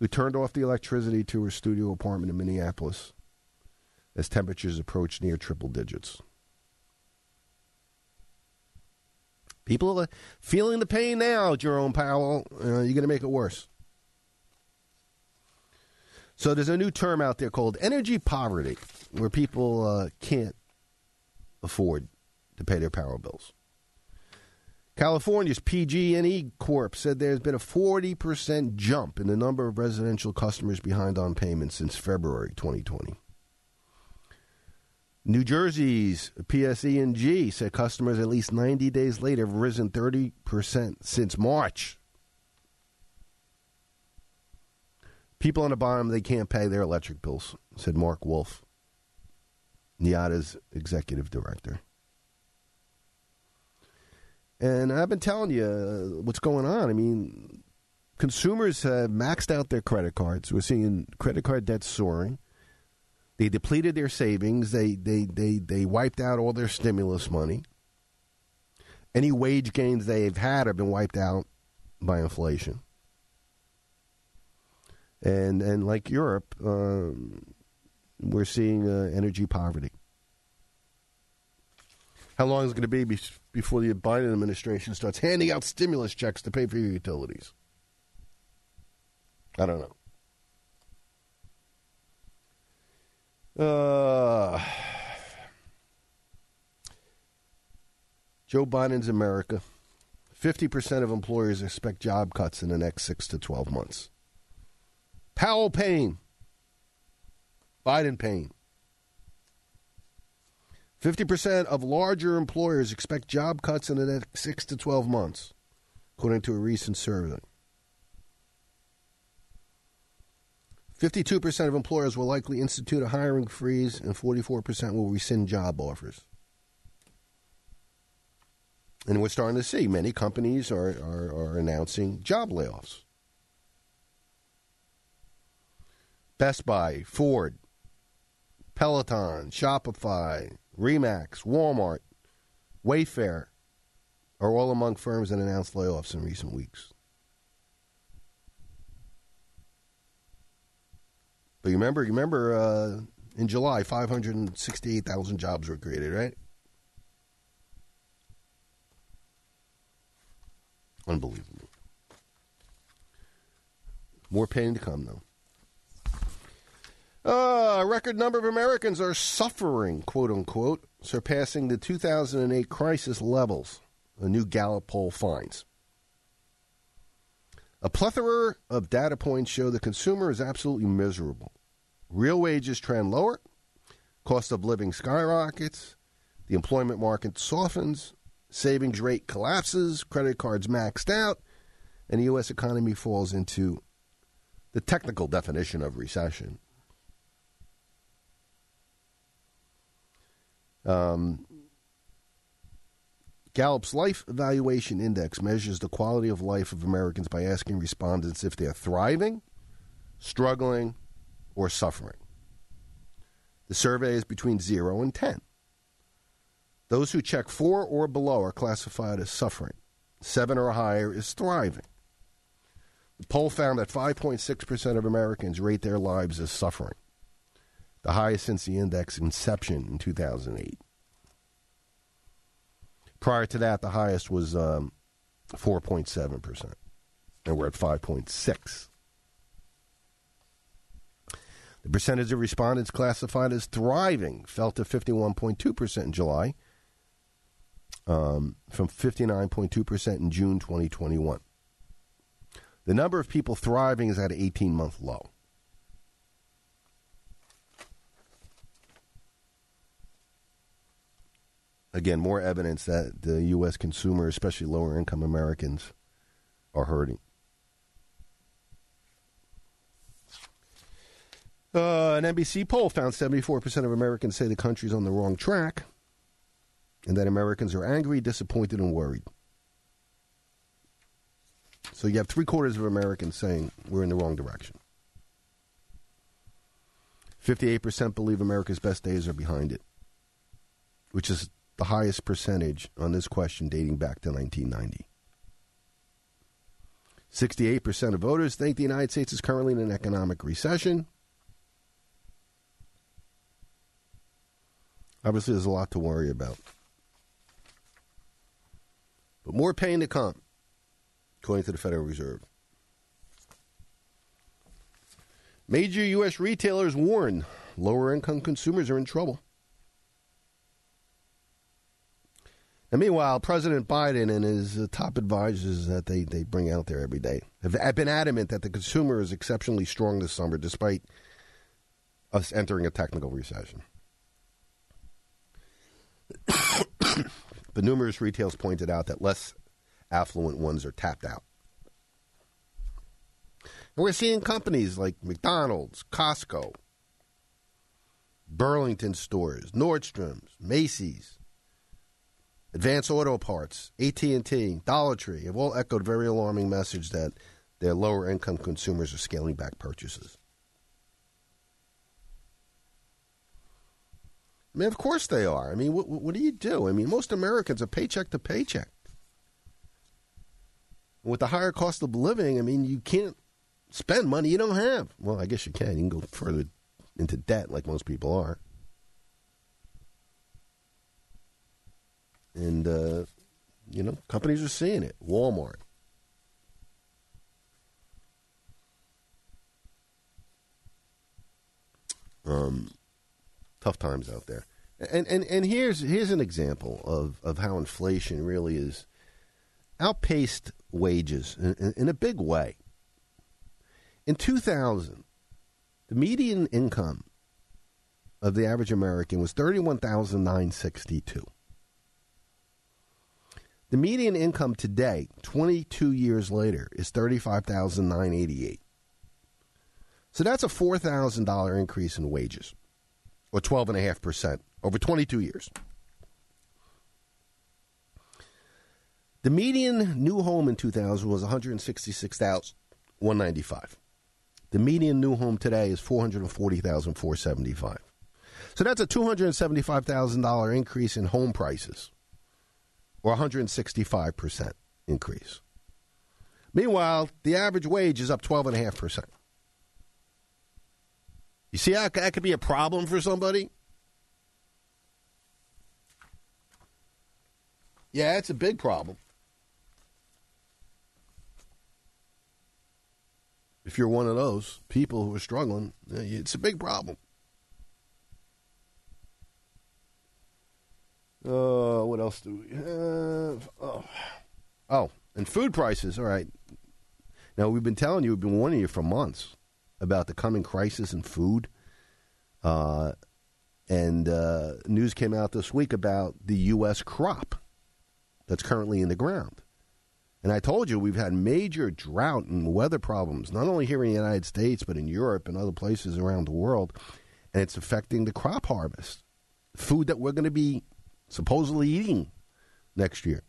who turned off the electricity to her studio apartment in Minneapolis as temperatures approached near triple digits. People are feeling the pain now, Jerome Powell. Uh, you're going to make it worse. So there's a new term out there called energy poverty, where people uh, can't afford to pay their power bills. California's PG&E Corp said there's been a 40% jump in the number of residential customers behind on payments since February 2020. New Jersey's PSE&G said customers at least 90 days later have risen 30% since March. People on the bottom, they can't pay their electric bills, said Mark Wolfe, NEADA's executive director. And I've been telling you uh, what's going on. I mean, consumers have maxed out their credit cards. We're seeing credit card debt soaring. They depleted their savings. They, they, they, they wiped out all their stimulus money. Any wage gains they've had have been wiped out by inflation. And, and like Europe, um, we're seeing uh, energy poverty. How long is it going to be before the Biden administration starts handing out stimulus checks to pay for your utilities? I don't know. Uh, Joe Biden's America. 50% of employers expect job cuts in the next 6 to 12 months. Powell Payne. Biden Payne. 50% of larger employers expect job cuts in the next 6 to 12 months, according to a recent survey. 52% of employers will likely institute a hiring freeze, and 44% will rescind job offers. And we're starting to see many companies are, are, are announcing job layoffs. Best Buy, Ford, Peloton, Shopify, Remax, Walmart, Wayfair are all among firms that announced layoffs in recent weeks. But you remember, you remember uh, in July, 568,000 jobs were created, right? Unbelievable. More pain to come, though. Uh, a record number of Americans are suffering, quote unquote, surpassing the 2008 crisis levels, a new Gallup poll finds. A plethora of data points show the consumer is absolutely miserable. Real wages trend lower, cost of living skyrockets, the employment market softens, savings rate collapses, credit cards maxed out, and the U.S. economy falls into the technical definition of recession. Um, Gallup's Life Evaluation Index measures the quality of life of Americans by asking respondents if they're thriving, struggling, or suffering. The survey is between 0 and 10. Those who check 4 or below are classified as suffering. 7 or higher is thriving. The poll found that 5.6% of Americans rate their lives as suffering the highest since the index inception in 2008. Prior to that, the highest was um, 4.7%, and we're at 5.6. The percentage of respondents classified as thriving fell to 51.2% in July, um, from 59.2% in June 2021. The number of people thriving is at an 18 month low. again, more evidence that the U.S. consumer, especially lower income Americans, are hurting. Uh, an NBC poll found 74% of Americans say the country's on the wrong track and that Americans are angry, disappointed, and worried. So you have three quarters of Americans saying we're in the wrong direction. 58% believe America's best days are behind it, which is the highest percentage on this question dating back to 1990. 68% of voters think the United States is currently in an economic recession. Obviously, there's a lot to worry about. But more pain to come, according to the Federal Reserve. Major U.S. retailers warn lower income consumers are in trouble. And meanwhile, President Biden and his top advisors that they, they bring out there every day have been adamant that the consumer is exceptionally strong this summer despite us entering a technical recession. but numerous retailers pointed out that less affluent ones are tapped out. And we're seeing companies like McDonald's, Costco, Burlington stores, Nordstrom's, Macy's, Advance Auto Parts, AT&T, Dollar Tree have all echoed very alarming message that their lower income consumers are scaling back purchases. I mean, of course they are. I mean, what, what do you do? I mean, most Americans are paycheck to paycheck. With the higher cost of living, I mean, you can't spend money you don't have. Well, I guess you can. You can go further into debt like most people are. And, uh, you know, companies are seeing it. Walmart. Um, tough times out there. And, and, and here's, here's an example of, of how inflation really is outpaced wages in, in, in a big way. In 2000, the median income of the average American was 31,962. The median income today, 22 years later, is 35,988. So that's a $4,000 increase in wages, or 12.5% over 22 years. The median new home in 2000 was 166,195. The median new home today is 440,475. So that's a $275,000 increase in home prices or 165% increase. Meanwhile, the average wage is up 12.5%. You see how that could be a problem for somebody? Yeah, it's a big problem. If you're one of those people who are struggling, it's a big problem. Uh, what else do we have? Oh. oh, and food prices. All right. Now, we've been telling you, we've been warning you for months about the coming crisis in food. Uh, and uh, news came out this week about the U.S. crop that's currently in the ground. And I told you we've had major drought and weather problems, not only here in the United States, but in Europe and other places around the world. And it's affecting the crop harvest, food that we're going to be supposedly eating next year.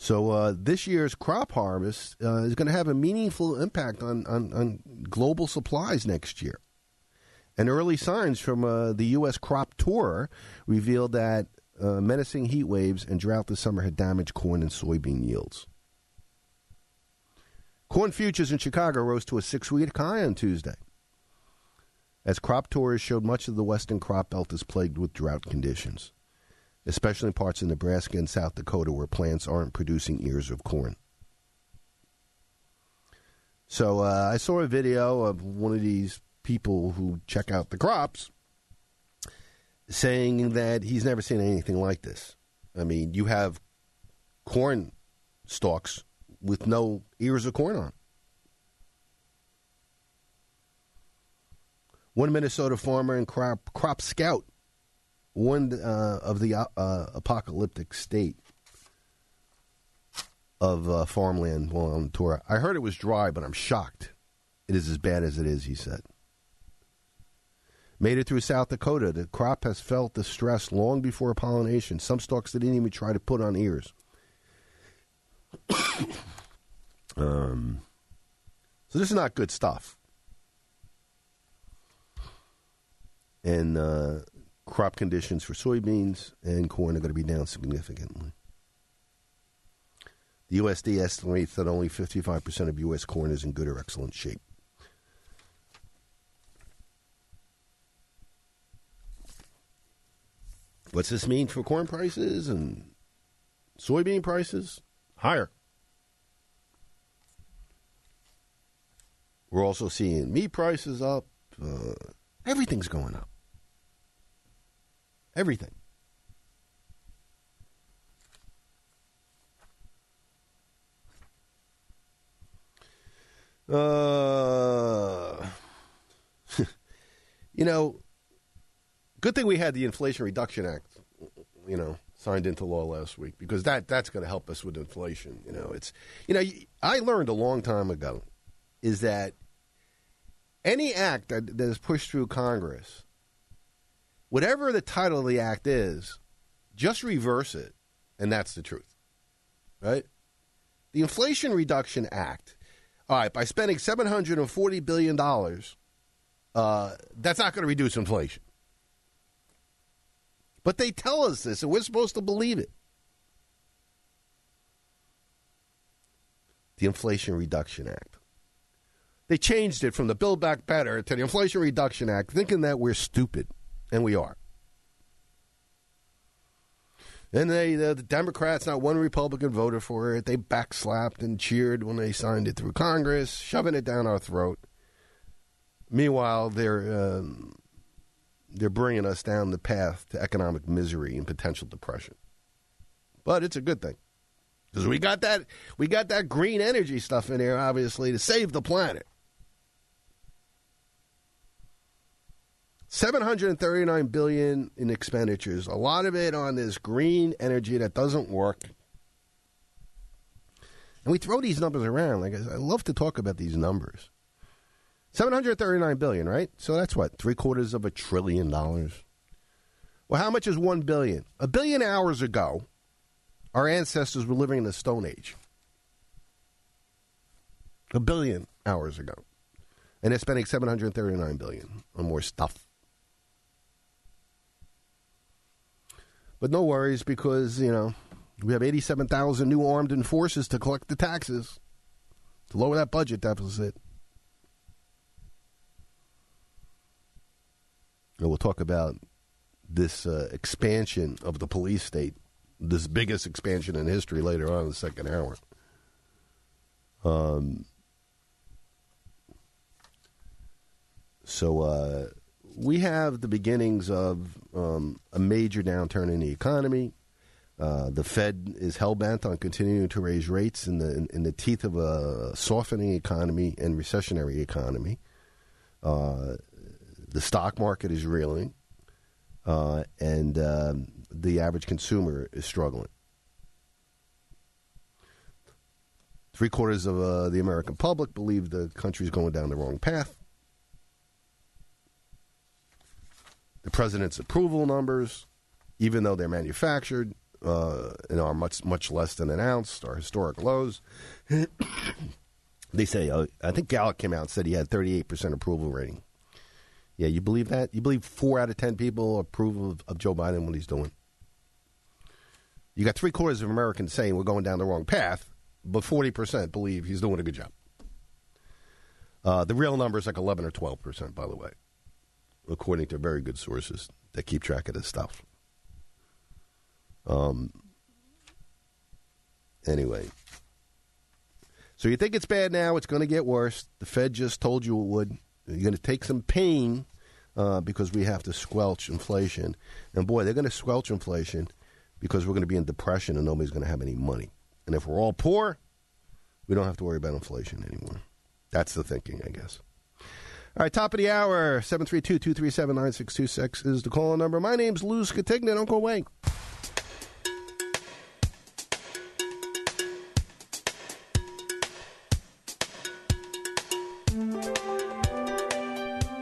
So uh, this year's crop harvest uh, is going to have a meaningful impact on, on, on, global supplies next year. And early signs from uh, the U.S. crop tour revealed that uh, menacing heat waves and drought this summer had damaged corn and soybean yields. Corn futures in Chicago rose to a six week high on Tuesday. As crop tours showed much of the western crop belt is plagued with drought conditions, especially in parts of Nebraska and South Dakota where plants aren't producing ears of corn. So uh, I saw a video of one of these people who check out the crops saying that he's never seen anything like this. I mean, you have corn stalks with no ears of corn on. One Minnesota farmer and crop, crop scout warned uh, of the uh, apocalyptic state of uh, farmland while on tour. I heard it was dry, but I'm shocked. It is as bad as it is, he said. Made it through South Dakota. The crop has felt the stress long before pollination. Some stalks didn't even try to put on ears. um, so this is not good stuff. And uh, crop conditions for soybeans and corn are going to be down significantly. The USD estimates that only 55% of U.S. corn is in good or excellent shape. What's this mean for corn prices and Soybean prices higher. We're also seeing meat prices up. Uh, everything's going up. Everything. Uh, you know, good thing we had the Inflation Reduction Act, you know, signed into law last week because that that's going to help us with inflation. You know, it's you know I learned a long time ago is that any act that, that is pushed through Congress, whatever the title of the act is, just reverse it, and that's the truth, right? The Inflation Reduction Act. All right, by spending seven hundred and forty billion dollars, uh, that's not going to reduce inflation. But they tell us this, and we're supposed to believe it. The Inflation Reduction Act. They changed it from the Build Back Better to the Inflation Reduction Act, thinking that we're stupid, and we are. And they, the, the Democrats, not one Republican voted for it. They backslapped and cheered when they signed it through Congress, shoving it down our throat. Meanwhile, they're um, they're bringing us down the path to economic misery and potential depression. But it's a good thing because we got that we got that green energy stuff in here, obviously, to save the planet. 739 billion in expenditures. A lot of it on this green energy that doesn't work. And we throw these numbers around. Like i love to talk about these numbers. 739 billion right? So that's what three quarters of a trillion dollars? Well how much is one billion? A billion hours ago our ancestors were living in the stone age. A billion hours ago. And they're spending 739 billion on more stuff But no worries because, you know, we have 87,000 new armed and forces to collect the taxes to lower that budget deficit. And we'll talk about this uh, expansion of the police state, this biggest expansion in history later on in the second hour. Um, so, uh, we have the beginnings of um, a major downturn in the economy. Uh, the Fed is hell bent on continuing to raise rates in the in, in, the teeth of a softening economy and recessionary economy. Uh, the stock market is reeling, uh, and um, the average consumer is struggling. Three quarters of uh, the American public believe the country is going down the wrong path. The president's approval numbers, even though they're manufactured uh, and are much much less than announced, are historic lows. they say, uh, I think Gallup came out and said he had 38% approval rating. Yeah, you believe that? You believe four out of 10 people approve of, of Joe Biden what he's doing? You got three quarters of Americans saying we're going down the wrong path, but 40% believe he's doing a good job. Uh, the real number is like 11 or 12%, by the way according to very good sources that keep track of this stuff. Um. Anyway, so you think it's bad now? It's going to get worse. The Fed just told you it would. You're going to take some pain uh, because we have to squelch inflation, and boy, they're going to squelch inflation because we're going to be in depression and nobody's going to have any money. And if we're all poor, we don't have to worry about inflation anymore. That's the thinking, I guess. All right, top of the hour, 732 237 9626 is the call number. My name's Lou Scatigna. Don't go away.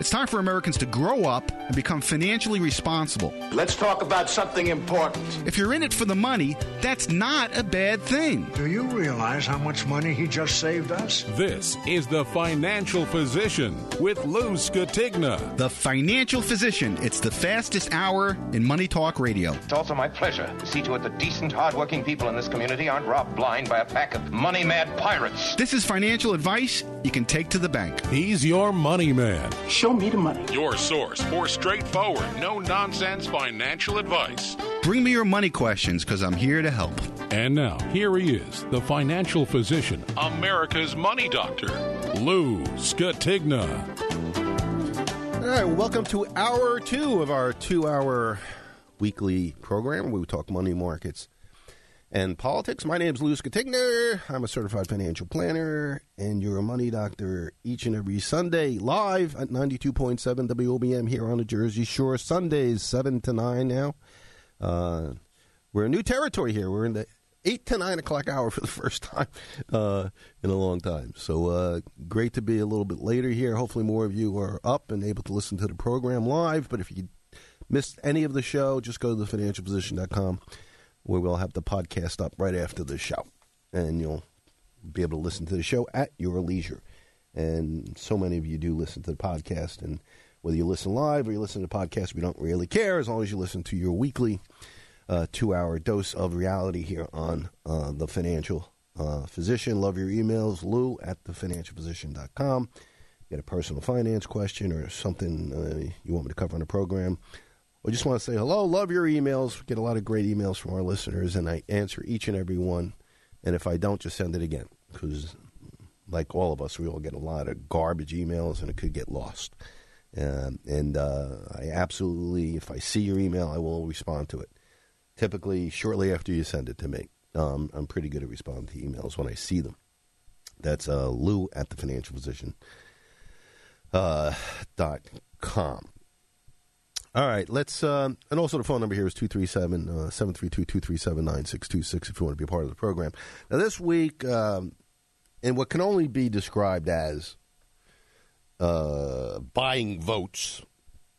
It's time for Americans to grow up and become financially responsible. Let's talk about something important. If you're in it for the money, that's not a bad thing. Do you realize how much money he just saved us? This is The Financial Physician with Lou Scatigna. The Financial Physician. It's the fastest hour in Money Talk Radio. It's also my pleasure to see to it that decent, hardworking people in this community aren't robbed blind by a pack of money mad pirates. This is financial advice you can take to the bank. He's your money man. Show me the money. Your source for straightforward, no nonsense financial advice. Bring me your money questions because I'm here to help. And now, here he is, the financial physician, America's money doctor, Lou Scatigna. All right, welcome to hour two of our two hour weekly program we talk money markets and politics. My name is Lou Scatigna. I'm a certified financial planner, and you're a money doctor each and every Sunday live at 92.7 WOBM here on the Jersey Shore. Sundays, 7 to 9 now. Uh, we're in new territory here. We're in the 8 to 9 o'clock hour for the first time uh, in a long time. So uh, great to be a little bit later here. Hopefully, more of you are up and able to listen to the program live. But if you missed any of the show, just go to thefinancialphysician.com where we'll have the podcast up right after the show. And you'll be able to listen to the show at your leisure. And so many of you do listen to the podcast. And whether you listen live or you listen to the podcast, we don't really care as long as you listen to your weekly uh, two hour dose of reality here on uh, The Financial uh, Physician. Love your emails, lou at thefinancialphysician.com. Get a personal finance question or something uh, you want me to cover on the program I just want to say hello. Love your emails. We get a lot of great emails from our listeners, and I answer each and every one. And if I don't, just send it again because, like all of us, we all get a lot of garbage emails, and it could get lost. Um, and uh, I absolutely, if I see your email, I will respond to it. Typically, shortly after you send it to me. Um, I'm pretty good at responding to emails when I see them. That's uh, Lou at the financial physician uh, dot com. All right, let's. Uh, and also, the phone number here is 237 uh, 732 237 9626 if you want to be a part of the program. Now, this week, um, in what can only be described as uh, buying votes,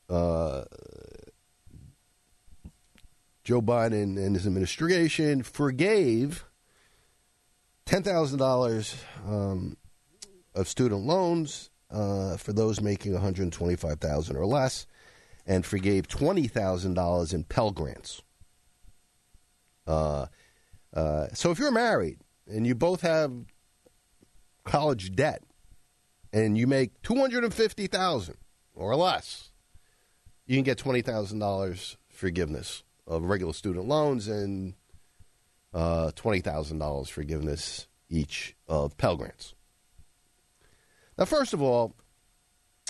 uh, Joe Biden and his administration forgave $10,000 um, of student loans uh, for those making 125000 or less and forgave $20,000 in Pell Grants. Uh, uh, so if you're married and you both have college debt and you make 250000 or less, you can get $20,000 forgiveness of regular student loans and uh, $20,000 forgiveness each of Pell Grants. Now, first of all,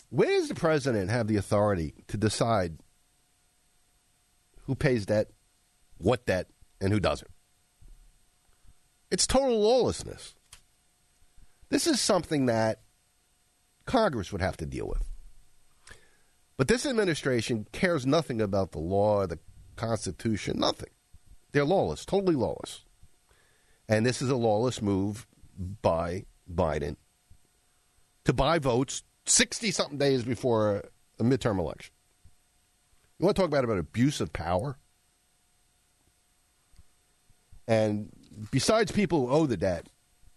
where does the president have the authority to decide who pays debt, what debt, and who doesn't? It's total lawlessness. This is something that Congress would have to deal with. But this administration cares nothing about the law, the Constitution, nothing. They're lawless, totally lawless. And this is a lawless move by Biden to buy votes 60 something days before a midterm election. You want to talk about, about abuse of power? And besides people who owe the debt,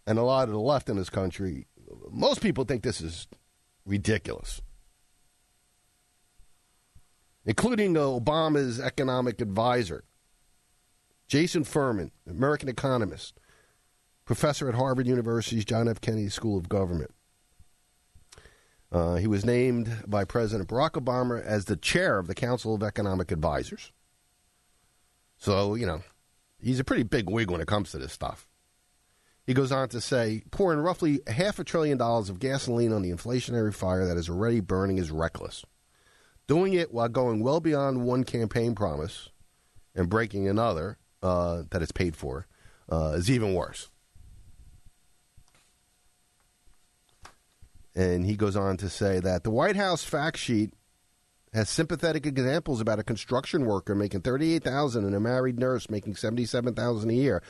and a lot of the left in this country, most people think this is ridiculous, including Obama's economic advisor, Jason Furman, American economist, professor at Harvard University's John F. Kennedy School of Government. Uh, he was named by President Barack Obama as the chair of the Council of Economic Advisors. So, you know, he's a pretty big wig when it comes to this stuff. He goes on to say, pouring roughly half a trillion dollars of gasoline on the inflationary fire that is already burning is reckless. Doing it while going well beyond one campaign promise and breaking another uh, that it's paid for uh, is even worse. And he goes on to say that the White House fact sheet has sympathetic examples about a construction worker making 38,000 and a married nurse making 77,000 a year.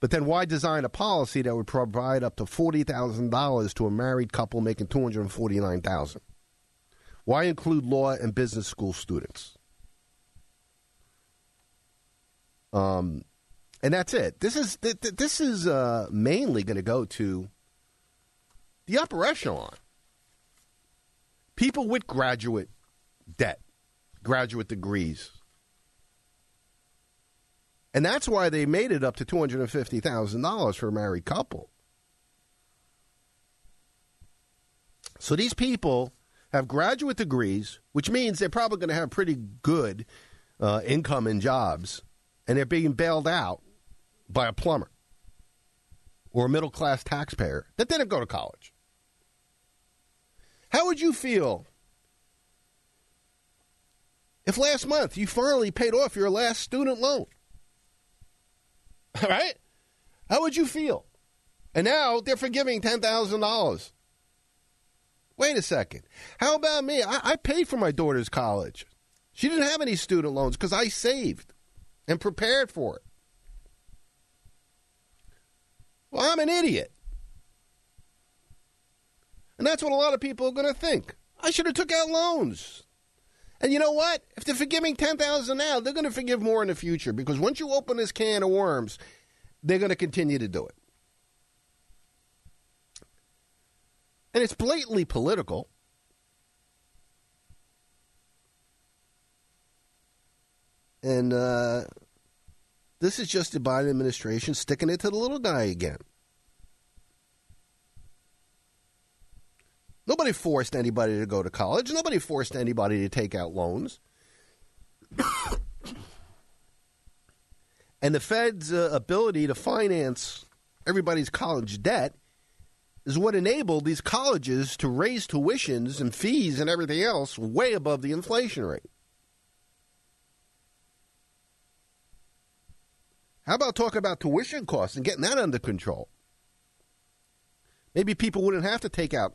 But then why design a policy that would provide up to $40,000 to a married couple making 249,000? Why include law and business school students? Um, and that's it. This is this is uh, mainly going to go to the upper echelon. People with graduate debt, graduate degrees. And that's why they made it up to $250,000 for a married couple. So these people have graduate degrees, which means they're probably going to have pretty good uh, income and jobs, and they're being bailed out by a plumber or a middle class taxpayer that didn't go to college. How would you feel if last month you finally paid off your last student loan? All right? How would you feel? And now they're forgiving $10,000. Wait a second. How about me? I, I paid for my daughter's college. She didn't have any student loans because I saved and prepared for it. Well, I'm an idiot. And that's what a lot of people are going to think. I should have took out loans. And you know what? If they're forgiving 10000 now, they're going to forgive more in the future because once you open this can of worms, they're going to continue to do it. And it's blatantly political. And uh, this is just the Biden administration sticking it to the little guy again. Nobody forced anybody to go to college. Nobody forced anybody to take out loans. and the Fed's uh, ability to finance everybody's college debt is what enabled these colleges to raise tuitions and fees and everything else way above the inflation rate. How about talking about tuition costs and getting that under control? Maybe people wouldn't have to take out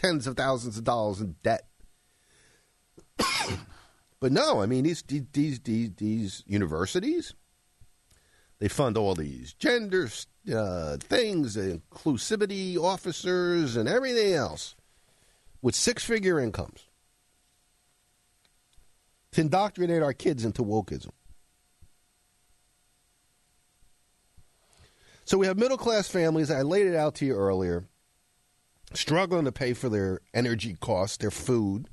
tens of thousands of dollars in debt. but no, I mean these these these these universities they fund all these gender uh, things, inclusivity officers, and everything else with six figure incomes to indoctrinate our kids into wokeism. So we have middle class families. I laid it out to you earlier, struggling to pay for their energy costs, their food.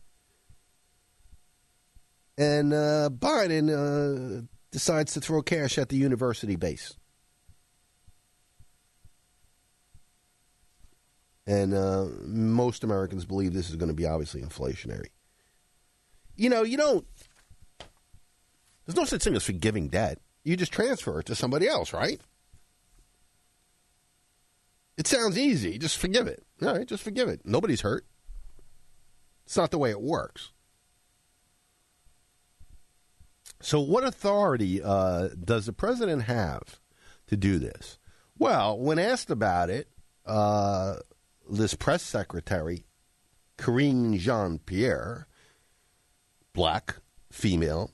And uh, Biden uh, decides to throw cash at the university base. And uh, most Americans believe this is going to be obviously inflationary. You know, you don't. There's no such thing as forgiving debt. You just transfer it to somebody else, right? It sounds easy. Just forgive it. All right, just forgive it. Nobody's hurt. It's not the way it works. So, what authority uh, does the president have to do this? Well, when asked about it, uh, this press secretary, Karine Jean Pierre, black, female,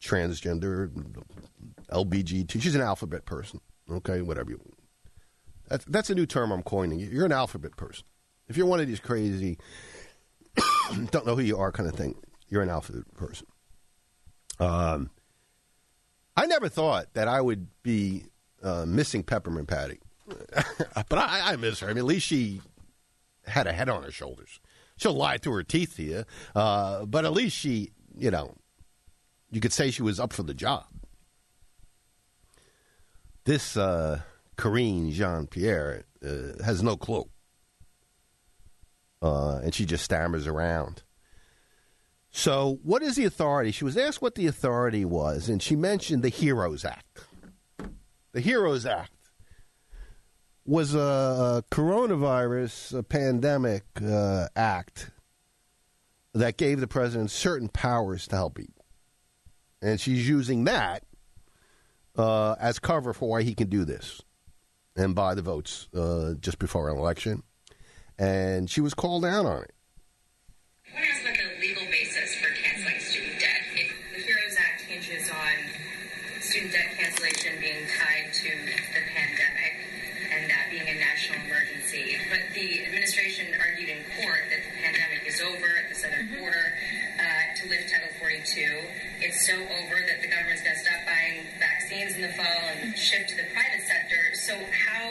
transgender, LBGT, she's an alphabet person. Okay, whatever you. That's, that's a new term I'm coining. You're an alphabet person. If you're one of these crazy, don't know who you are kind of thing, you're an alphabet person. Um, I never thought that I would be uh, missing Peppermint Patty, but I, I, miss her. I mean, at least she had a head on her shoulders. She'll lie through her teeth to you, uh, but at least she, you know, you could say she was up for the job. This uh, Karine Jean Pierre uh, has no clue, uh, and she just stammers around. So, what is the authority? She was asked what the authority was, and she mentioned the HEROES Act. The HEROES Act was a, coronavirus pandemic uh, act that gave the president certain powers to help people. And she's using that uh, as cover for why he can do this and buy the votes uh, just before an election. And she was called out on it. it's so over that the government's going to stop buying vaccines in the fall and shift to the private sector. So how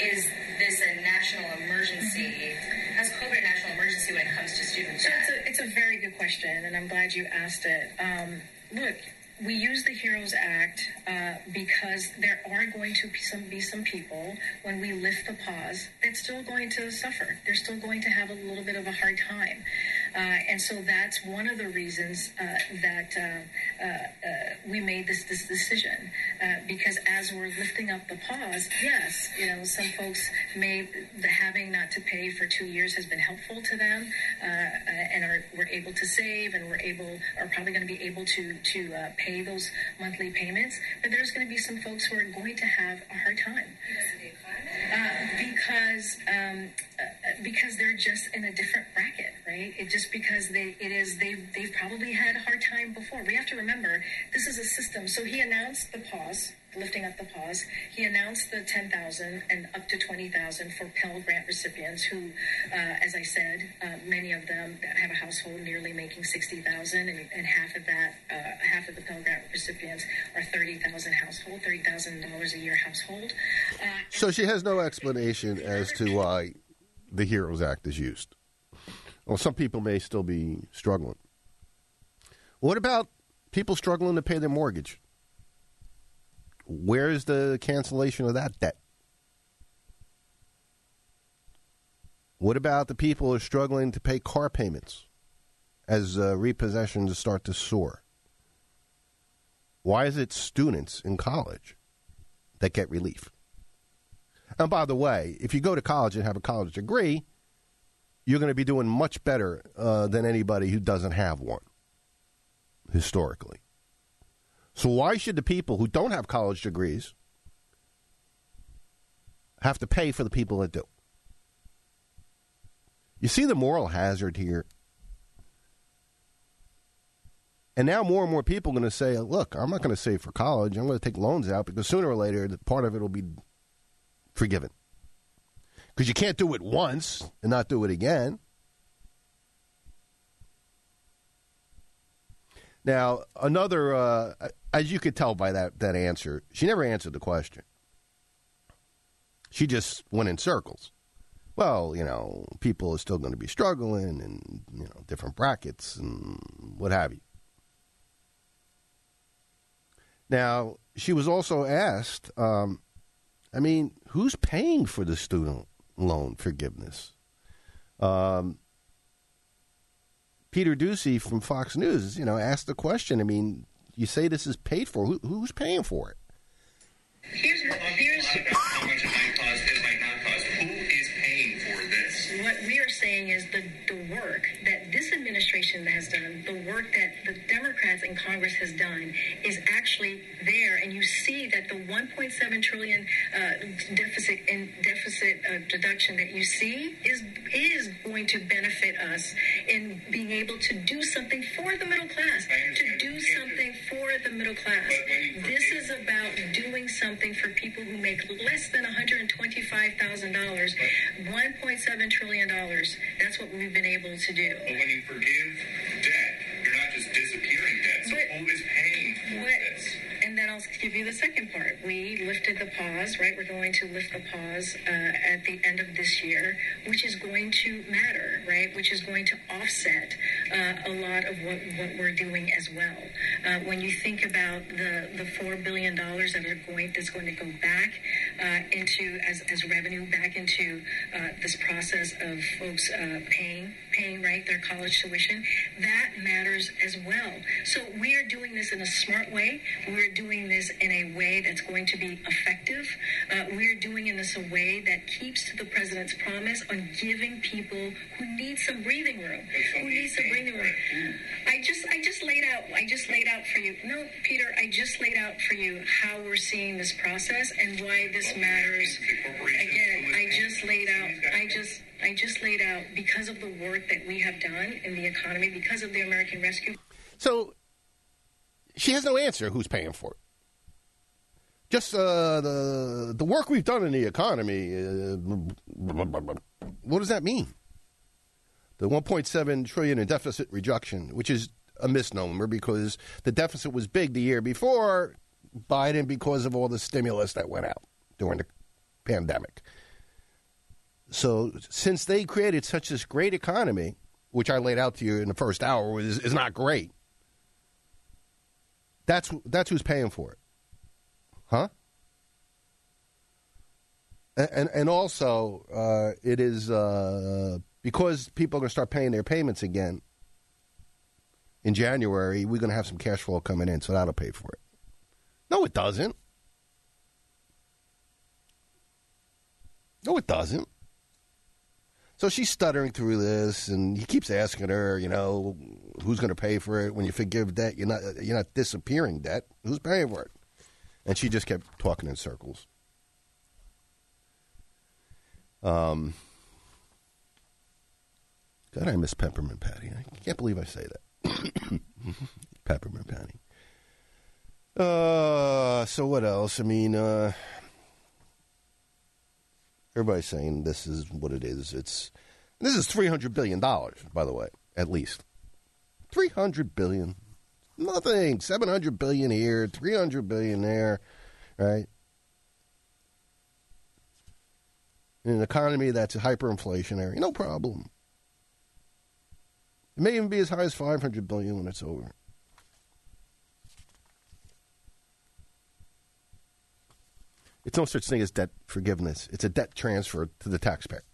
is this a national emergency? How's COVID a national emergency when it comes to student debt? So it's a, it's a very good question, and I'm glad you asked it. Um, look, we use the HEROES Act uh, because there are going to be some, be some people when we lift the pause that's still going to suffer. They're still going to have a little bit of a hard time. Uh, and so that's one of the reasons uh, that uh, uh, uh, we made this, this decision. because as we're lifting up the pause, yes, you know, some folks may, the having not to pay for two years has been helpful to them and are, we're able to save and we're able, are probably going to be able to, to pay those monthly payments. But there's going to be some folks who are going to have a hard time. because um, because they're just in a different bracket, right? It just because they it is they they've probably had a hard time before. We have to remember this is a system. So he announced the pause, lifting up the pause. He announced the ten thousand and up to twenty thousand for Pell Grant recipients, who, uh, as I said, uh, many of them have a household nearly making sixty thousand, and, and half of that, uh, half of the Pell Grant recipients are thirty thousand household, thirty thousand dollars a year household. Uh, so she has no explanation as to why the HEROES Act is used. Well, some people may still be struggling. What about people struggling to pay their mortgage? Where's the cancellation of that debt? What about the people who are struggling to pay car payments as uh, repossessions start to soar? Why is it students in college that get relief? And by the way, if you go to college and have a college degree, you're going to be doing much better uh, than anybody who doesn't have one historically. So, why should the people who don't have college degrees have to pay for the people that do? You see the moral hazard here? And now more and more people are going to say, look, I'm not going to save for college. I'm going to take loans out because sooner or later, part of it will be forgiven. Because you can't do it once and not do it again. Now, another, uh, as you could tell by that, that answer, she never answered the question. She just went in circles. Well, you know, people are still going to be struggling and, you know, different brackets and what have you. Now, she was also asked, um, I mean, who's paying for the student loan forgiveness? Um, Peter Doocy from Fox News, you know, asked the question. I mean, you say this is paid for. Who, who's paying for it? Here's, here's administration has done, the work that the Democrats in Congress has done, is actually there, and you see that the 1.7 trillion uh, deficit and deficit uh, deduction that you see is is going to benefit us in being able to do something for the middle class, to do something for the middle class. This is about doing something for people who make less than $125,000, $1.7 trillion. That's what we've been able to do. But when you forgive debt, I'll give you the second part. We lifted the pause, right? We're going to lift the pause uh, at the end of this year, which is going to matter, right? Which is going to offset uh, a lot of what, what we're doing as well. Uh, when you think about the, the four billion dollars that are going that's going to go back uh, into as, as revenue back into uh, this process of folks uh, paying paying right their college tuition, that matters as well. So we are doing this in a smart way. We're doing this in a way that's going to be effective. Uh, we're doing in this a way that keeps to the president's promise on giving people who need some breathing room, who need some breathing room. I just I just laid out I just laid out for you. No, Peter, I just laid out for you how we're seeing this process and why this matters. Again, I just laid out I just I just laid out because of the work that we have done in the economy, because of the American Rescue. So she has no answer who's paying for it. Just uh, the the work we've done in the economy. Uh, what does that mean? The 1.7 trillion in deficit reduction, which is a misnomer because the deficit was big the year before Biden because of all the stimulus that went out during the pandemic. So since they created such this great economy, which I laid out to you in the first hour, is, is not great That's that's who's paying for it, huh? And and, also, uh, it is uh, because people are going to start paying their payments again in January. We're going to have some cash flow coming in, so that'll pay for it. No, it doesn't. No, it doesn't. So she's stuttering through this, and he keeps asking her, you know, who's going to pay for it when you forgive debt? You're not you're not disappearing debt. Who's paying for it? And she just kept talking in circles. Um, God, I miss peppermint patty. I can't believe I say that. peppermint patty. Uh, so what else? I mean, uh, everybody's saying this is what it is. It's this is three hundred billion dollars, by the way, at least three hundred billion. Nothing. Seven hundred billion here, three hundred billion there, right? In an economy that's hyperinflationary, no problem. It may even be as high as five hundred billion when it's over. It's no such thing as debt forgiveness. It's a debt transfer to the taxpayer.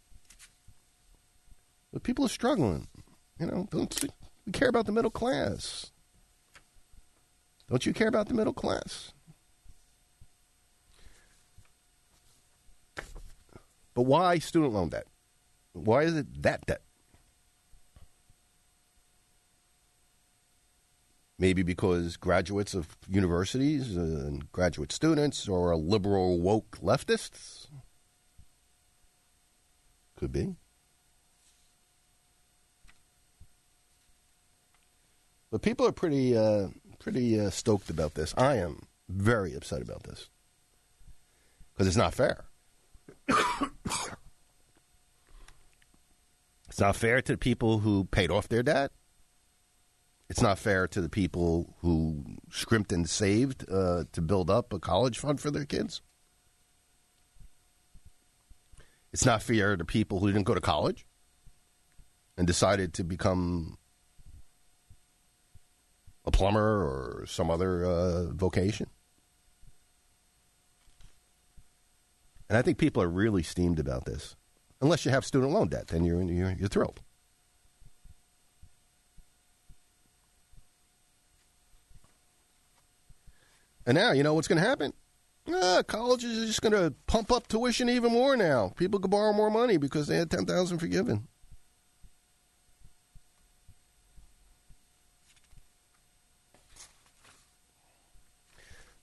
But people are struggling. You know, don't you care about the middle class? Don't you care about the middle class? But why student loan debt? Why is it that debt? Maybe because graduates of universities and graduate students are liberal woke leftists? Could be. But people are pretty uh, pretty uh, stoked about this. I am very upset about this because it's not fair. it's not fair to the people who paid off their debt. It's not fair to the people who scrimped and saved uh, to build up a college fund for their kids. It's not fair to people who didn't go to college and decided to become a plumber or some other uh, vocation. And I think people are really steamed about this. Unless you have student loan debt, then you're, you're, you're thrilled. And now, you know what's going to happen? Ah, colleges are just going to pump up tuition even more now. People could borrow more money because they had 10000 forgiven.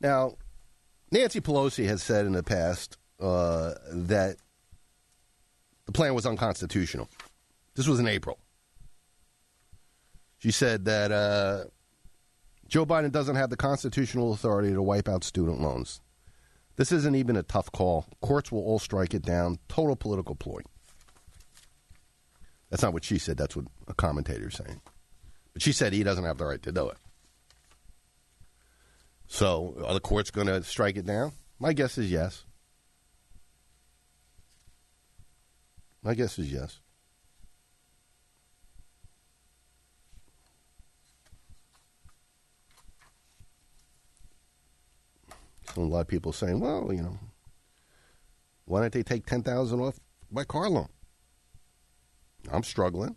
Now, Nancy Pelosi has said in the past uh, that the plan was unconstitutional. This was in April. She said that uh, Joe Biden doesn't have the constitutional authority to wipe out student loans. This isn't even a tough call. Courts will all strike it down. Total political ploy. That's not what she said. That's what a commentator is saying. But she said he doesn't have the right to do it. So, are the courts going to strike it down? My guess is yes. My guess is yes. So a lot of people saying, well, you know, why don't they take 10000 off my car loan? I'm struggling.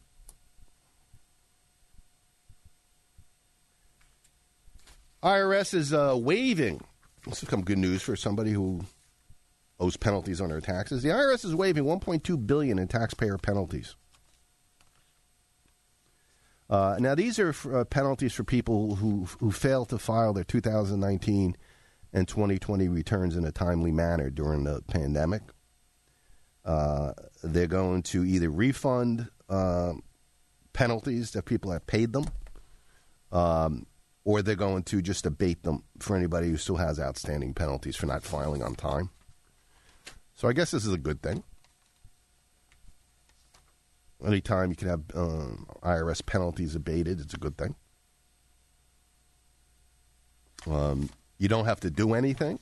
IRS is uh, waiving. This has come good news for somebody who owes penalties on their taxes. The IRS is waiving 1.2 billion in taxpayer penalties. Uh, now, these are for, uh, penalties for people who who fail to file their 2019 and 2020 returns in a timely manner during the pandemic. Uh, they're going to either refund uh, penalties that people have paid them, um, or they're going to just abate them for anybody who still has outstanding penalties for not filing on time. So I guess this is a good thing. Anytime you can have um, IRS penalties abated, it's a good thing. Um, you don't have to do anything.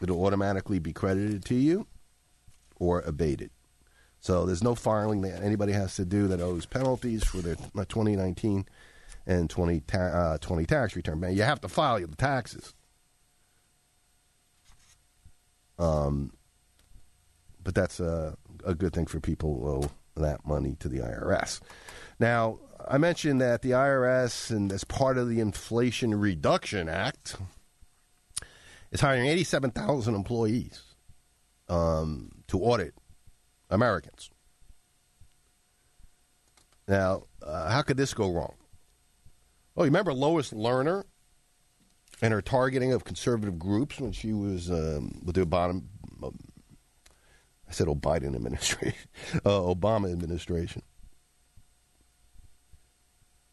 It'll automatically be credited to you or abated. So there's no filing that anybody has to do that owes penalties for their 2019 and 20, ta- uh, 20 tax return. Man, you have to file the taxes. Um, but that's a, a good thing for people who owe that money to the IRS. Now, I mentioned that the IRS, and as part of the Inflation Reduction Act, is hiring 87,000 employees um, to audit Americans. Now, uh, how could this go wrong? Well, you remember Lois Lerner and her targeting of conservative groups when she was um, with the Obama, um, I said Biden administration, uh, Obama administration.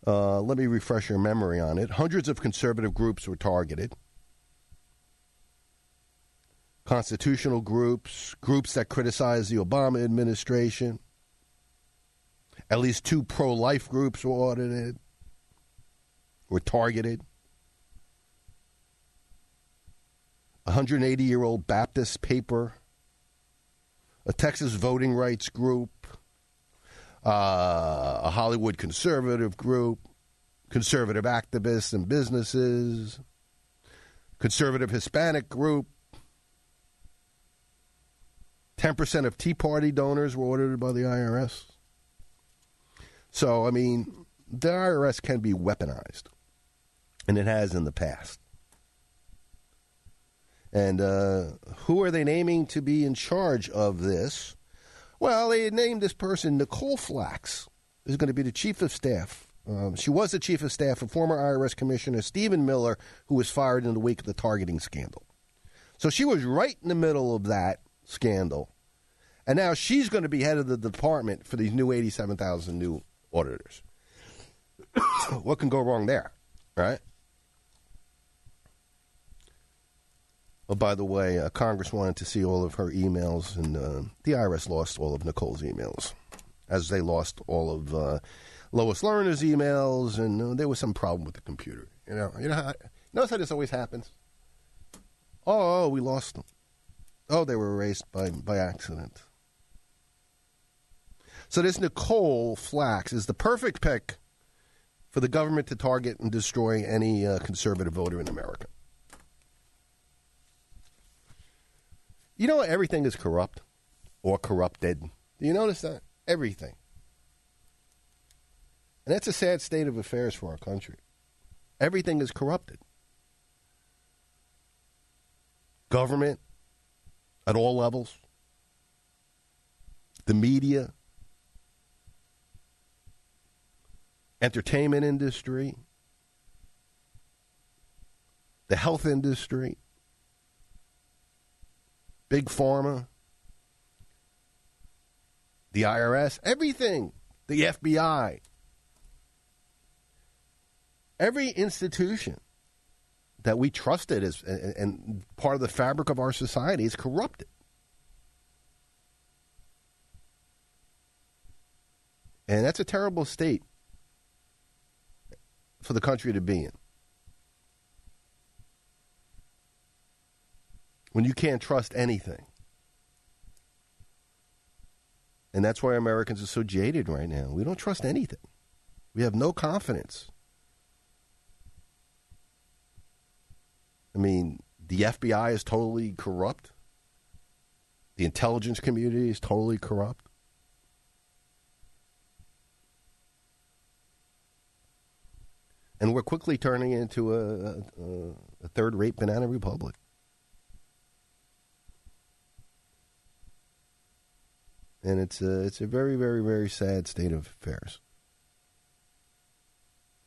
Uh, let me refresh your memory on it. Hundreds of conservative groups were targeted. Constitutional groups, groups that criticize the Obama administration. At least two pro life groups were audited, were targeted. A 180 year old Baptist paper, a Texas voting rights group, uh, a Hollywood conservative group, conservative activists and businesses, conservative Hispanic group. 10% of Tea Party donors were audited by the IRS. So, I mean, the IRS can be weaponized, and it has in the past. And uh, who are they naming to be in charge of this? Well, they named this person Nicole Flax is going to be the chief of staff. Um, she was the chief of staff of former IRS Commissioner Stephen Miller, who was fired in the wake of the targeting scandal. So she was right in the middle of that scandal. And now she's going to be head of the department for these new 87,000 new auditors. what can go wrong there, right? Oh, by the way, uh, Congress wanted to see all of her emails, and uh, the IRS lost all of Nicole's emails, as they lost all of uh, Lois Lerner's emails, and uh, there was some problem with the computer. You know, you know how, notice how this always happens. Oh, oh, we lost them. Oh, they were erased by by accident. So this Nicole Flax is the perfect pick for the government to target and destroy any uh, conservative voter in America. You know, everything is corrupt or corrupted. Do you notice that? Everything. And that's a sad state of affairs for our country. Everything is corrupted. Government at all levels, the media, entertainment industry, the health industry, big pharma, the IRS, everything, the FBI, every institution that we trusted as and, and part of the fabric of our society is corrupted. And that's a terrible state for the country to be in. When you can't trust anything. And that's why Americans are so jaded right now. We don't trust anything. We have no confidence. I mean, the FBI is totally corrupt. The intelligence community is totally corrupt. And we're quickly turning into a, a, a third rate banana republic. And it's a, it's a very, very, very sad state of affairs.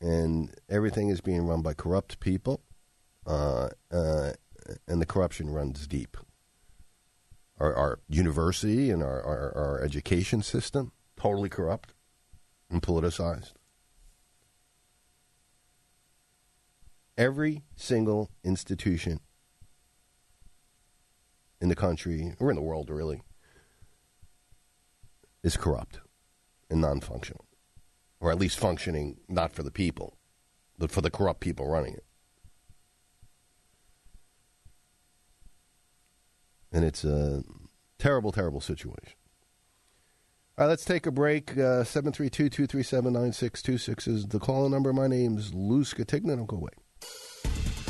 And everything is being run by corrupt people uh, uh, and the corruption runs deep. Our, our university and our, our, our education system totally corrupt and politicized. Every single institution in the country, or in the world really, is corrupt and non functional. Or at least functioning not for the people, but for the corrupt people running it. And it's a terrible, terrible situation. All right, let's take a break. Uh, 732 237 9626 is the call number. My name's Lou Scatigna. Don't go away.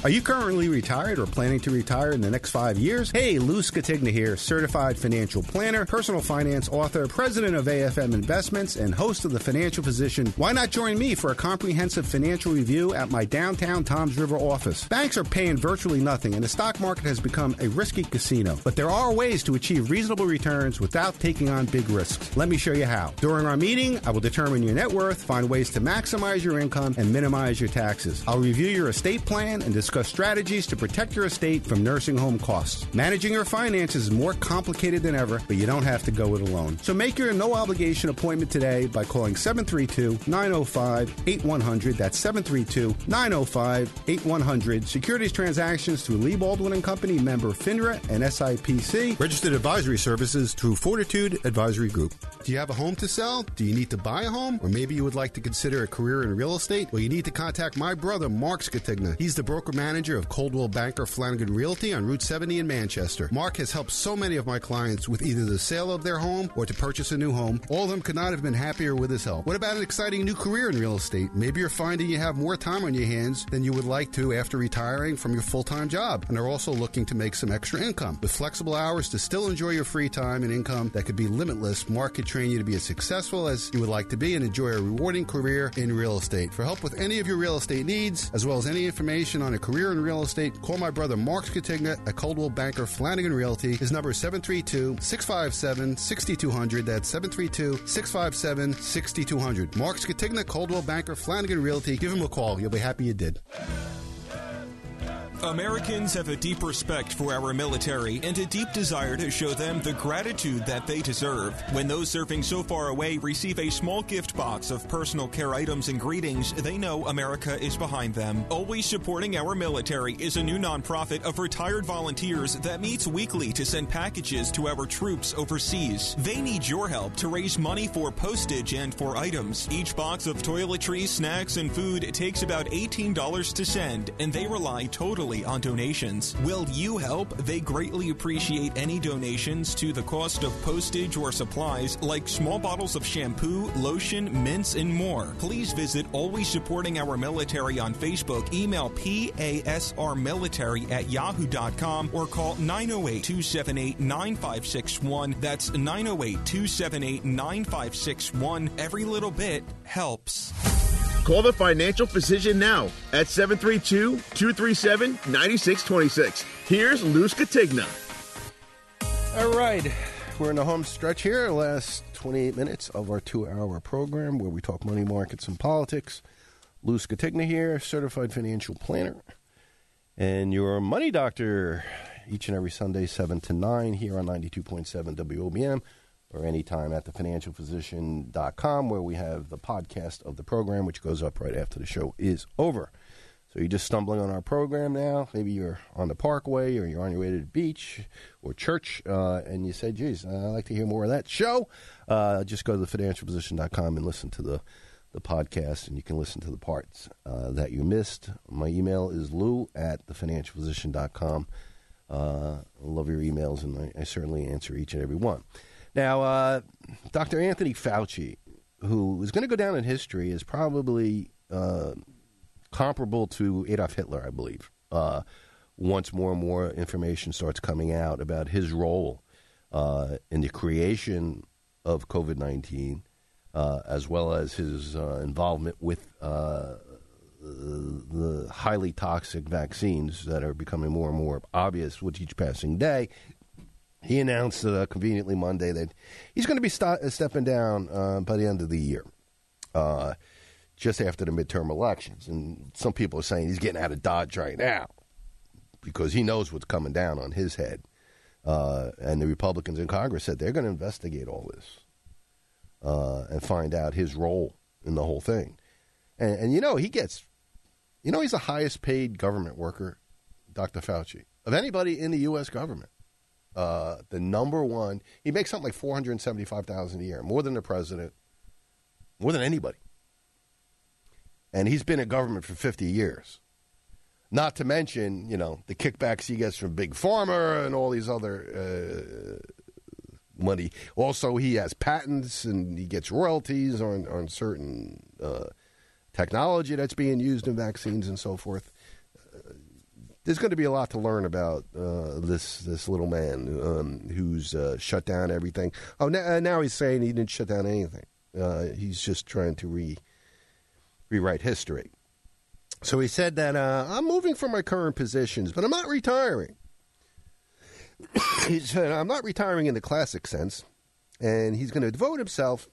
Are you currently retired or planning to retire in the next five years? Hey, Lou Scatigna here, certified financial planner, personal finance author, president of AFM Investments, and host of The Financial Physician. Why not join me for a comprehensive financial review at my downtown Toms River office? Banks are paying virtually nothing, and the stock market has become a risky casino. But there are ways to achieve reasonable returns without taking on big risks. Let me show you how. During our meeting, I will determine your net worth, find ways to maximize your income, and minimize your taxes. I'll review your estate plan and discuss strategies to protect your estate from nursing home costs. Managing your finances is more complicated than ever, but you don't have to go it alone. So make your no obligation appointment today by calling 732 905 8100. That's 732 905 8100. Securities transactions through Lee Baldwin and Company, member FINRA and SIPC. Registered advisory services through Fortitude Advisory Group. Do you have a home to sell? Do you need to buy a home? Or maybe you would like to consider a career in real estate? Well, you need to contact my brother, Mark Scatigna. He's the broker manager of Coldwell Banker Flanagan Realty on Route 70 in Manchester. Mark has helped so many of my clients with either the sale of their home or to purchase a new home. All of them could not have been happier with his help. What about an exciting new career in real estate? Maybe you're finding you have more time on your hands than you would like to after retiring from your full time job and are also looking to make some extra income. With flexible hours to still enjoy your free time and income that could be limitless, Mark could train you to be as successful as you would like to be and enjoy a rewarding career in real estate. For help with any of your real estate needs, as well as any information on a career in real estate, call my brother Mark Scatigna at Coldwell Banker Flanagan Realty. His number is 732 657 6200. That's 732 657 6200. Mark Scatigna, Coldwell Banker Flanagan Realty. Give him a call. You'll be happy you did. Americans have a deep respect for our military and a deep desire to show them the gratitude that they deserve. When those serving so far away receive a small gift box of personal care items and greetings, they know America is behind them. Always supporting our military is a new nonprofit of retired volunteers that meets weekly to send packages to our troops overseas. They need your help to raise money for postage and for items. Each box of toiletries, snacks, and food takes about $18 to send, and they rely totally on donations. Will you help? They greatly appreciate any donations to the cost of postage or supplies like small bottles of shampoo, lotion, mints, and more. Please visit Always Supporting Our Military on Facebook, email PASRmilitary at yahoo.com, or call 908 278 9561. That's 908 278 9561. Every little bit helps. Call the financial physician now at 732 237 9626. Here's Lou Scatigna. All right. We're in the home stretch here, last 28 minutes of our two hour program where we talk money markets and politics. Lou Scatigna here, certified financial planner, and your money doctor each and every Sunday, 7 to 9, here on 92.7 WOBM or anytime at thefinancialphysician.com where we have the podcast of the program, which goes up right after the show is over. So you're just stumbling on our program now. Maybe you're on the parkway or you're on your way to the beach or church, uh, and you say, geez, I'd like to hear more of that show. Uh, just go to thefinancialphysician.com and listen to the, the podcast, and you can listen to the parts uh, that you missed. My email is lou at thefinancialphysician.com. Uh, I love your emails, and I, I certainly answer each and every one. Now, uh, Dr. Anthony Fauci, who is going to go down in history is probably uh, comparable to Adolf Hitler, I believe, uh, once more and more information starts coming out about his role uh, in the creation of COVID 19, uh, as well as his uh, involvement with the highly toxic vaccines that are becoming more and more obvious with each passing day. He announced uh, conveniently Monday that he's going to be st- stepping down uh, by the end of the year, uh, just after the midterm elections. And some people are saying he's getting out of Dodge right now because he knows what's coming down on his head. Uh, and the Republicans in Congress said they're going to investigate all this uh, and find out his role in the whole thing. And, and you know, he gets, you know, he's the highest paid government worker, Dr. Fauci, of anybody in the U.S. government. Uh, the number one. He makes something like four hundred seventy-five thousand a year, more than the president, more than anybody. And he's been in government for fifty years. Not to mention, you know, the kickbacks he gets from Big Pharma and all these other uh, money. Also, he has patents and he gets royalties on on certain uh, technology that's being used in vaccines and so forth. Uh, there's going to be a lot to learn about uh, this this little man um, who's uh, shut down everything. Oh, now, now he's saying he didn't shut down anything. Uh, he's just trying to re rewrite history. So he said that uh, I'm moving from my current positions, but I'm not retiring. he said I'm not retiring in the classic sense, and he's going to devote himself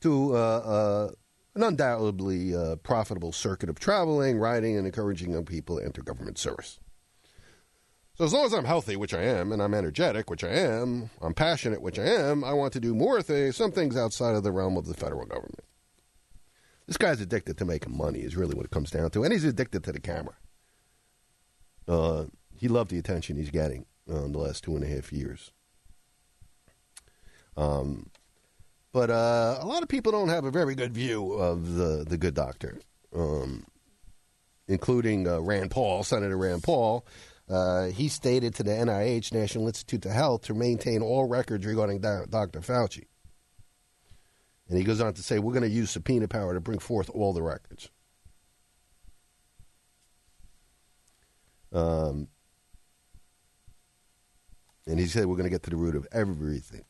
to uh, uh, an undoubtedly uh, profitable circuit of traveling, writing, and encouraging young people to enter government service. So as long as I'm healthy, which I am, and I'm energetic, which I am, I'm passionate, which I am, I want to do more things, some things outside of the realm of the federal government. This guy's addicted to making money, is really what it comes down to, and he's addicted to the camera. Uh, he loved the attention he's getting uh, in the last two and a half years. Um, but uh, a lot of people don't have a very good view of the the good doctor, um, including uh, Rand Paul, Senator Rand Paul. Uh, he stated to the NIH, National Institute of Health, to maintain all records regarding Dr. Fauci. And he goes on to say, we're going to use subpoena power to bring forth all the records. Um, and he said, we're going to get to the root of everything.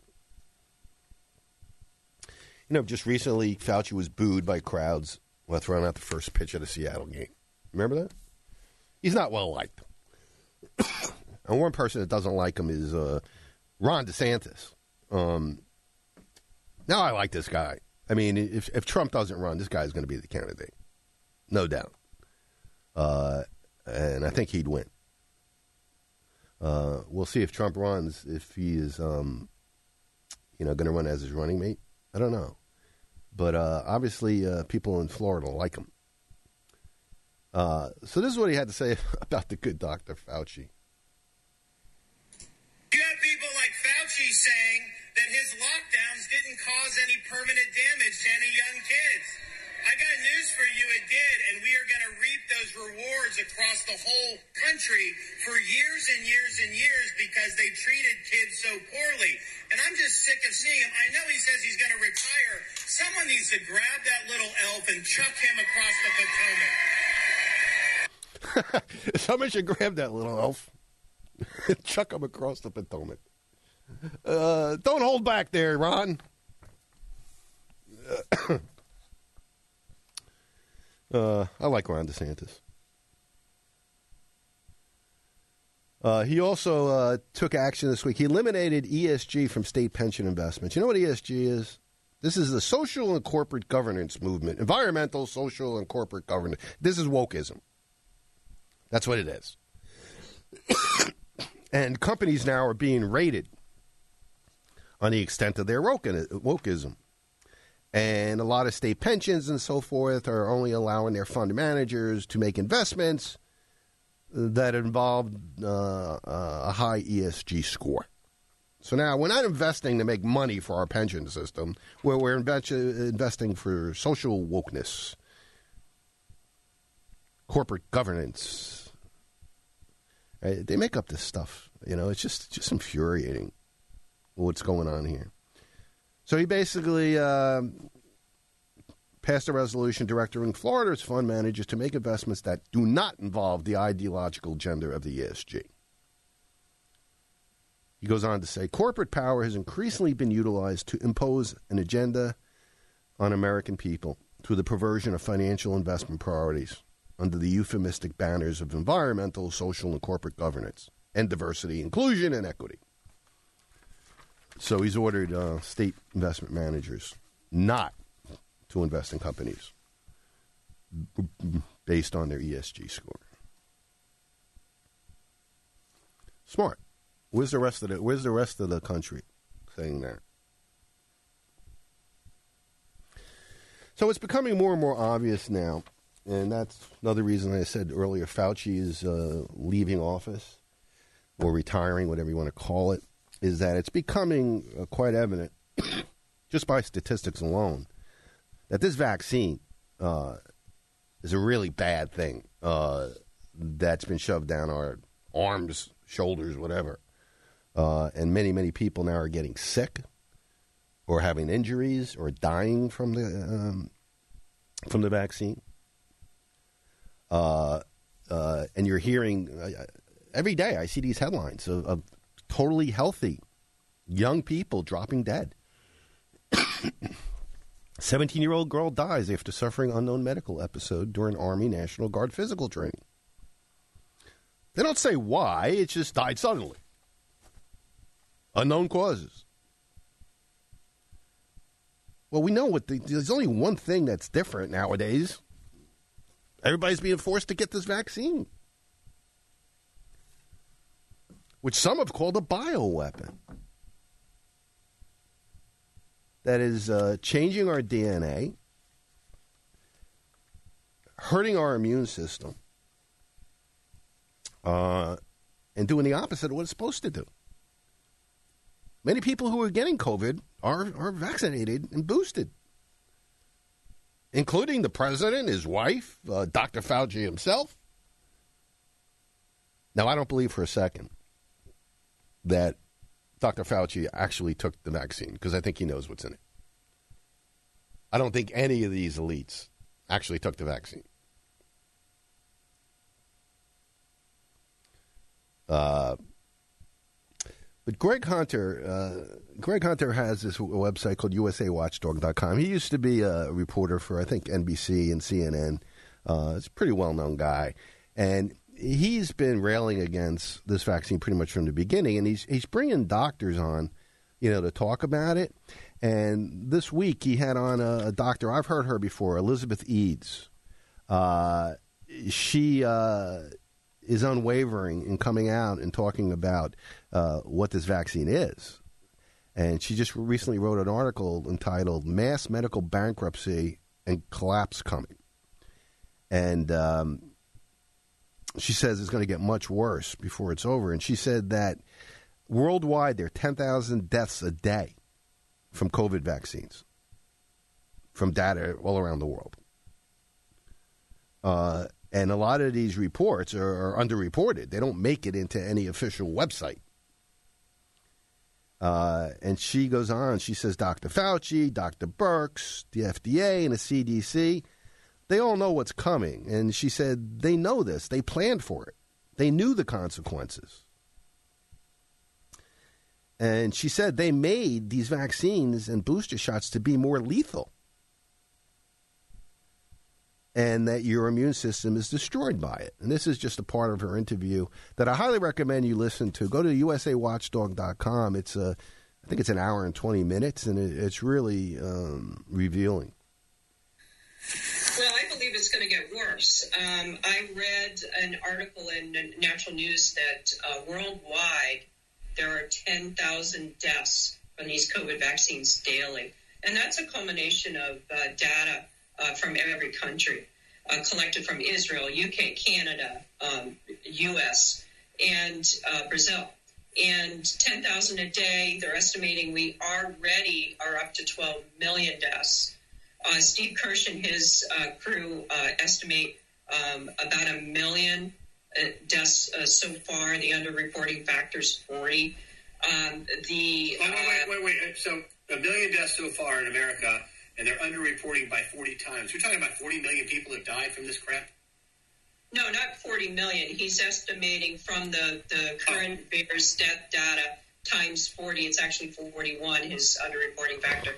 You know, just recently, Fauci was booed by crowds while throwing out the first pitch at a Seattle game. Remember that? He's not well liked. and one person that doesn't like him is uh, Ron DeSantis. Um, now I like this guy. I mean, if if Trump doesn't run, this guy's going to be the candidate, no doubt. Uh, and I think he'd win. Uh, we'll see if Trump runs. If he is, um, you know, going to run as his running mate. I don't know, but uh, obviously, uh, people in Florida like him. Uh, so this is what he had to say about the good Dr. Fauci. You have people like Fauci saying that his lockdowns didn't cause any permanent damage to any young kids. I got news for you, it did, and we are going to reap those rewards across the whole country for years and years and years because they treated kids so poorly. And I'm just sick of seeing him. I know he says he's going to retire. Someone needs to grab that little elf and chuck him across the Potomac. Someone should grab that little elf, and chuck him across the Potomac. Uh, don't hold back there, Ron. uh, I like Ron DeSantis. Uh, he also uh, took action this week. He eliminated ESG from state pension investments. You know what ESG is? This is the social and corporate governance movement. Environmental, social, and corporate governance. This is wokeism. That's what it is. and companies now are being rated on the extent of their wokeism. And a lot of state pensions and so forth are only allowing their fund managers to make investments that involve uh, a high ESG score. So now we're not investing to make money for our pension system, where we're investing for social wokeness, corporate governance. They make up this stuff. You know, it's just just infuriating what's going on here. So he basically uh, passed a resolution directing Florida's fund managers to make investments that do not involve the ideological gender of the ESG. He goes on to say corporate power has increasingly been utilized to impose an agenda on American people through the perversion of financial investment priorities under the euphemistic banners of environmental, social, and corporate governance and diversity, inclusion, and equity. So he's ordered uh, state investment managers not to invest in companies based on their ESG score. Smart. Where's the rest of the Where's the rest of the country saying that? So it's becoming more and more obvious now, and that's another reason I said earlier. Fauci is uh, leaving office or retiring, whatever you want to call it. Is that it's becoming uh, quite evident, just by statistics alone, that this vaccine uh, is a really bad thing uh, that's been shoved down our arms, shoulders, whatever Uh, and many, many people now are getting sick or having injuries or dying from the um, from the vaccine. Uh, uh, and you're hearing uh, every day. I see these headlines of, of totally healthy young people dropping dead. 17 year old girl dies after suffering unknown medical episode during Army National Guard physical training. They don't say why, it just died suddenly. Unknown causes. Well, we know what the, there's only one thing that's different nowadays. Everybody's being forced to get this vaccine, which some have called a bioweapon that is uh, changing our DNA, hurting our immune system, uh, and doing the opposite of what it's supposed to do. Many people who are getting COVID are, are vaccinated and boosted, including the president, his wife, uh, Dr. Fauci himself. Now, I don't believe for a second that Dr. Fauci actually took the vaccine because I think he knows what's in it. I don't think any of these elites actually took the vaccine. Uh, but Greg Hunter, uh, Greg Hunter has this website called USAWatchdog.com. He used to be a reporter for I think NBC and CNN. Uh, he's a pretty well known guy, and he's been railing against this vaccine pretty much from the beginning. And he's he's bringing doctors on, you know, to talk about it. And this week he had on a, a doctor I've heard her before, Elizabeth Eads. Uh, she uh, is unwavering in coming out and talking about uh, what this vaccine is. And she just recently wrote an article entitled Mass Medical Bankruptcy and Collapse Coming. And um, she says it's going to get much worse before it's over. And she said that worldwide there are 10,000 deaths a day from COVID vaccines, from data all around the world. Uh, and a lot of these reports are, are underreported. They don't make it into any official website. Uh, and she goes on, she says Dr. Fauci, Dr. Birx, the FDA, and the CDC, they all know what's coming. And she said they know this, they planned for it, they knew the consequences. And she said they made these vaccines and booster shots to be more lethal and that your immune system is destroyed by it. And this is just a part of her interview that I highly recommend you listen to. Go to usawatchdog.com. It's a, I think it's an hour and 20 minutes, and it, it's really um, revealing. Well, I believe it's going to get worse. Um, I read an article in Natural News that uh, worldwide there are 10,000 deaths from these COVID vaccines daily. And that's a culmination of uh, data uh, from every country, uh, collected from Israel, UK, Canada, um, US, and uh, Brazil. And 10,000 a day, they're estimating we already are up to 12 million deaths. Uh, Steve Kirsch and his uh, crew uh, estimate um, about a million deaths so far. The underreporting factor is 40. Um, the oh, wait, wait, wait, wait. So a million deaths so far in America and they're underreporting by 40 times. You're talking about 40 million people have died from this crap? No, not 40 million. He's estimating from the, the current oh. VAERS death data times 40. It's actually 41, his underreporting factor.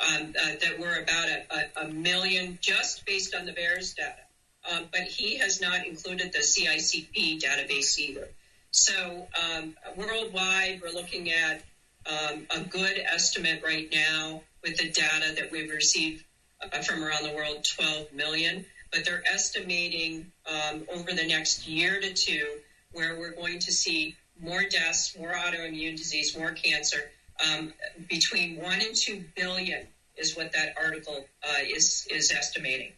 Um, uh, that we're about a, a, a, million just based on the VAERS data. Um, but he has not included the CICP database either. So um, worldwide, we're looking at um, a good estimate right now with the data that we've received uh, from around the world 12 million. But they're estimating um, over the next year to two where we're going to see more deaths, more autoimmune disease, more cancer. Um, between one and two billion is what that article uh, is is estimating.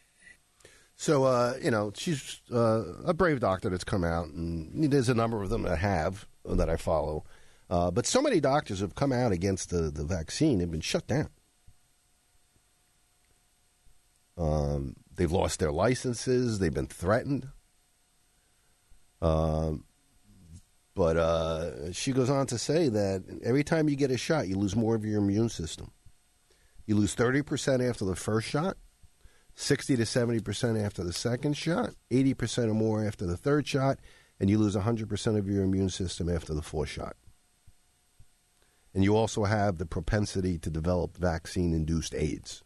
So, uh, you know, she's uh, a brave doctor that's come out, and there's a number of them that have that I follow. Uh, but so many doctors have come out against the, the vaccine have been shut down. Um, they've lost their licenses. They've been threatened. Um, But uh, she goes on to say that every time you get a shot, you lose more of your immune system. You lose 30% after the first shot, 60 to 70% after the second shot, 80% or more after the third shot, and you lose 100% of your immune system after the fourth shot. And you also have the propensity to develop vaccine induced AIDS.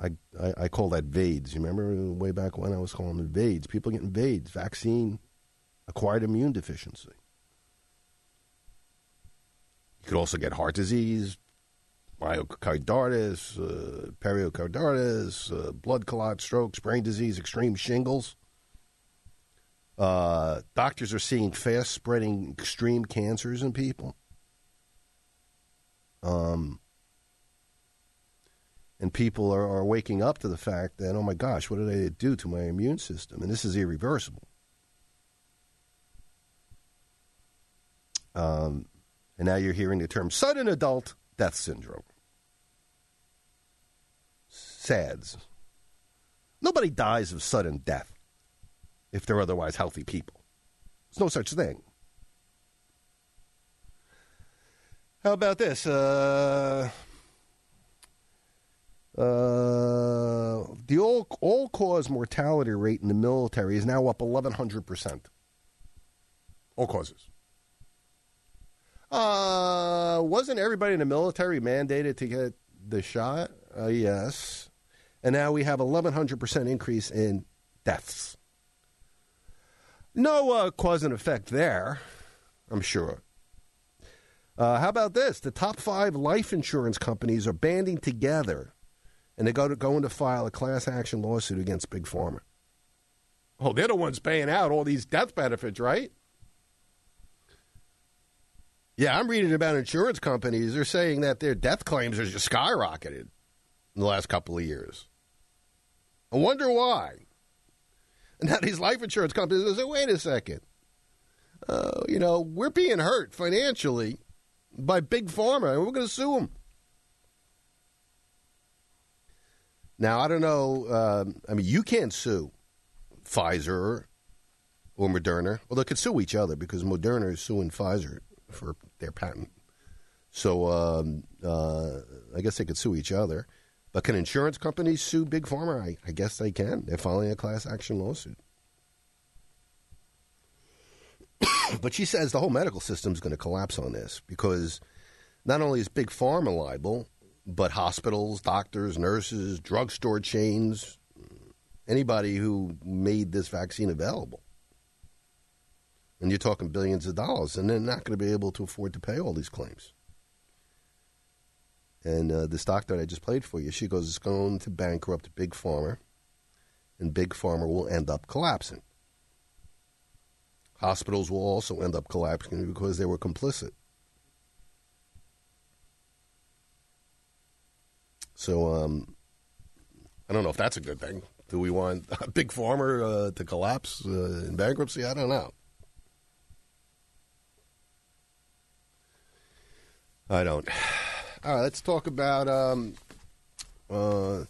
I, I, I call that VADES. You remember way back when I was calling it VADES? People getting VADES, vaccine acquired immune deficiency. You could also get heart disease, myocarditis, uh, pericarditis, uh, blood clot, strokes, brain disease, extreme shingles. Uh, doctors are seeing fast spreading extreme cancers in people. Um, and people are, are waking up to the fact that, oh my gosh, what did I do to my immune system? And this is irreversible. Um, and now you're hearing the term sudden adult death syndrome. SADS. Nobody dies of sudden death if they're otherwise healthy people. There's no such thing. How about this? Uh, uh, the all, all cause mortality rate in the military is now up 1,100%. All causes. Uh, wasn't everybody in the military mandated to get the shot? Uh, yes. And now we have 1,100% increase in deaths. No uh, cause and effect there, I'm sure. Uh, how about this? The top five life insurance companies are banding together, and they're going to, going to file a class action lawsuit against Big Pharma. Oh, they're the ones paying out all these death benefits, right? Yeah, I'm reading about insurance companies. They're saying that their death claims are just skyrocketed in the last couple of years. I wonder why. And now these life insurance companies are say, wait a second. Uh, you know, we're being hurt financially by Big Pharma, and we're going to sue them. Now, I don't know. Uh, I mean, you can't sue Pfizer or Moderna. Well, they could sue each other because Moderna is suing Pfizer for their patent. So um, uh, I guess they could sue each other. But can insurance companies sue Big Pharma? I, I guess they can. They're filing a class action lawsuit. but she says the whole medical system is going to collapse on this because not only is Big Pharma liable, but hospitals, doctors, nurses, drugstore chains, anybody who made this vaccine available. And you're talking billions of dollars, and they're not going to be able to afford to pay all these claims. And uh, this doctor that I just played for you, she goes, it's going to bankrupt Big Pharma, and Big Pharma will end up collapsing. Hospitals will also end up collapsing because they were complicit. So, um, I don't know if that's a good thing. Do we want big pharma uh, to collapse uh, in bankruptcy? I don't know. I don't. All right, let's talk about um, uh,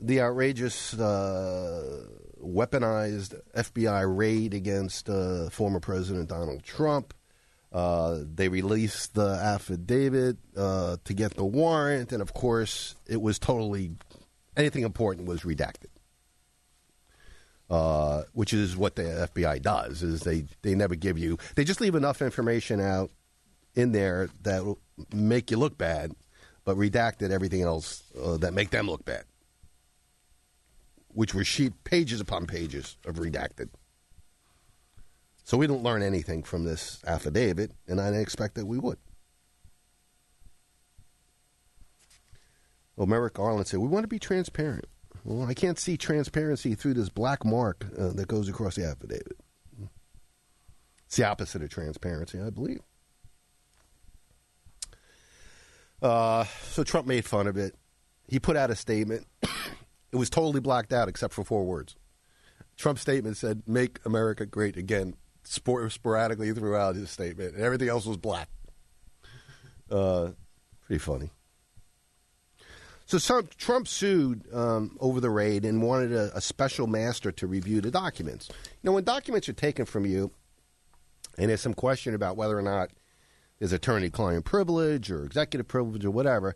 the outrageous uh, weaponized FBI raid against uh, former President Donald Trump. Uh, they released the affidavit uh, to get the warrant, and of course, it was totally anything important was redacted. Uh, which is what the FBI does is they, they never give you they just leave enough information out in there that make you look bad, but redacted everything else uh, that make them look bad, which were sheet pages upon pages of redacted. So we don't learn anything from this affidavit, and I didn't expect that we would. Well, Merrick Garland said, We want to be transparent. Well, I can't see transparency through this black mark uh, that goes across the affidavit. It's the opposite of transparency, I believe. Uh, so Trump made fun of it. He put out a statement. it was totally blacked out except for four words. Trump's statement said, Make America great again, spor- sporadically throughout his statement. And everything else was black. Uh, pretty funny. So some, Trump sued um, over the raid and wanted a, a special master to review the documents. You know, when documents are taken from you, and there's some question about whether or not there's attorney-client privilege or executive privilege or whatever,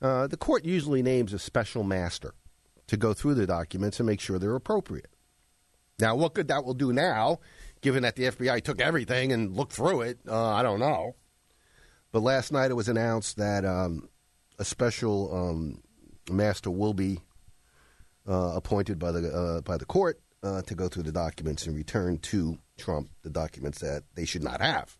uh, the court usually names a special master to go through the documents and make sure they're appropriate. Now, what good that will do now, given that the FBI took everything and looked through it, uh, I don't know. But last night it was announced that um, a special um, master will be uh, appointed by the uh, by the court uh, to go through the documents and return to Trump the documents that they should not have.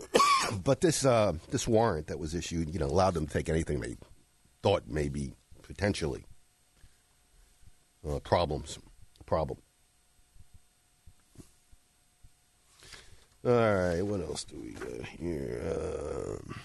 but this uh, this warrant that was issued, you know, allowed them to take anything they thought may be potentially uh, problems problem. All right, what else do we got here? Um,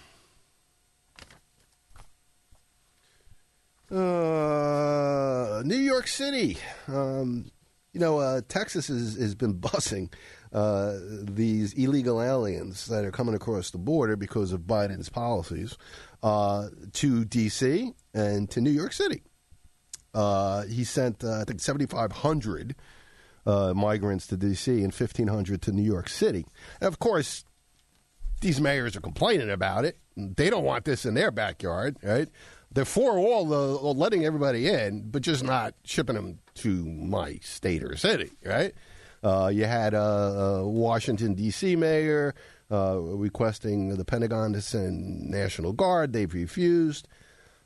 uh, New York City. Um, you know, uh, Texas has, has been busing uh, these illegal aliens that are coming across the border because of Biden's policies uh, to D.C. and to New York City. Uh, he sent, uh, I think, 7,500 uh, migrants to D.C. and 1,500 to New York City. And of course, these mayors are complaining about it. They don't want this in their backyard, right? They're for all the letting everybody in, but just not shipping them to my state or city, right? Uh, you had a, a Washington D.C. mayor uh, requesting the Pentagon to send National Guard. They've refused.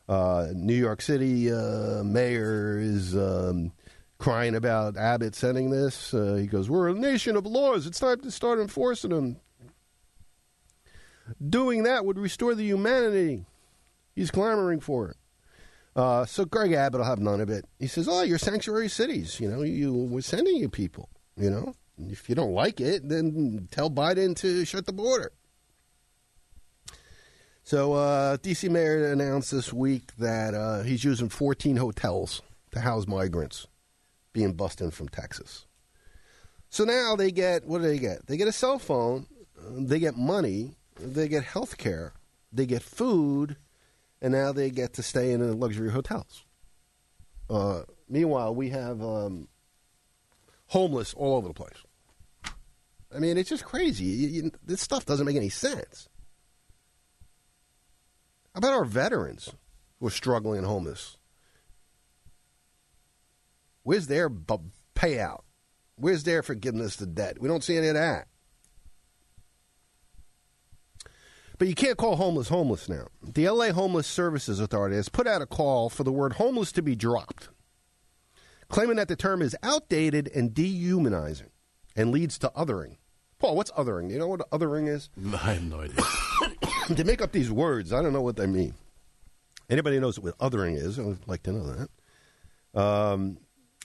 Uh, New York City uh, mayor is um, crying about Abbott sending this. Uh, he goes, "We're a nation of laws. It's time to start enforcing them. Doing that would restore the humanity." He's clamoring for it. Uh, so Greg Abbott will have none of it. He says, "Oh, you're sanctuary cities. You know, you we're sending you people. You know, if you don't like it, then tell Biden to shut the border." So uh, D.C. Mayor announced this week that uh, he's using 14 hotels to house migrants being bussed in from Texas. So now they get what do they get? They get a cell phone, they get money, they get health care, they get food and now they get to stay in luxury hotels. Uh, meanwhile, we have um, homeless all over the place. I mean, it's just crazy. You, you, this stuff doesn't make any sense. How about our veterans who are struggling and homeless? Where's their b- payout? Where's their forgiveness of debt? We don't see any of that. But you can't call homeless homeless now. The LA Homeless Services Authority has put out a call for the word homeless to be dropped, claiming that the term is outdated and dehumanizing and leads to othering. Paul, what's othering? You know what othering is? I have no idea. they make up these words. I don't know what they mean. Anybody knows what othering is? I'd like to know that. Um,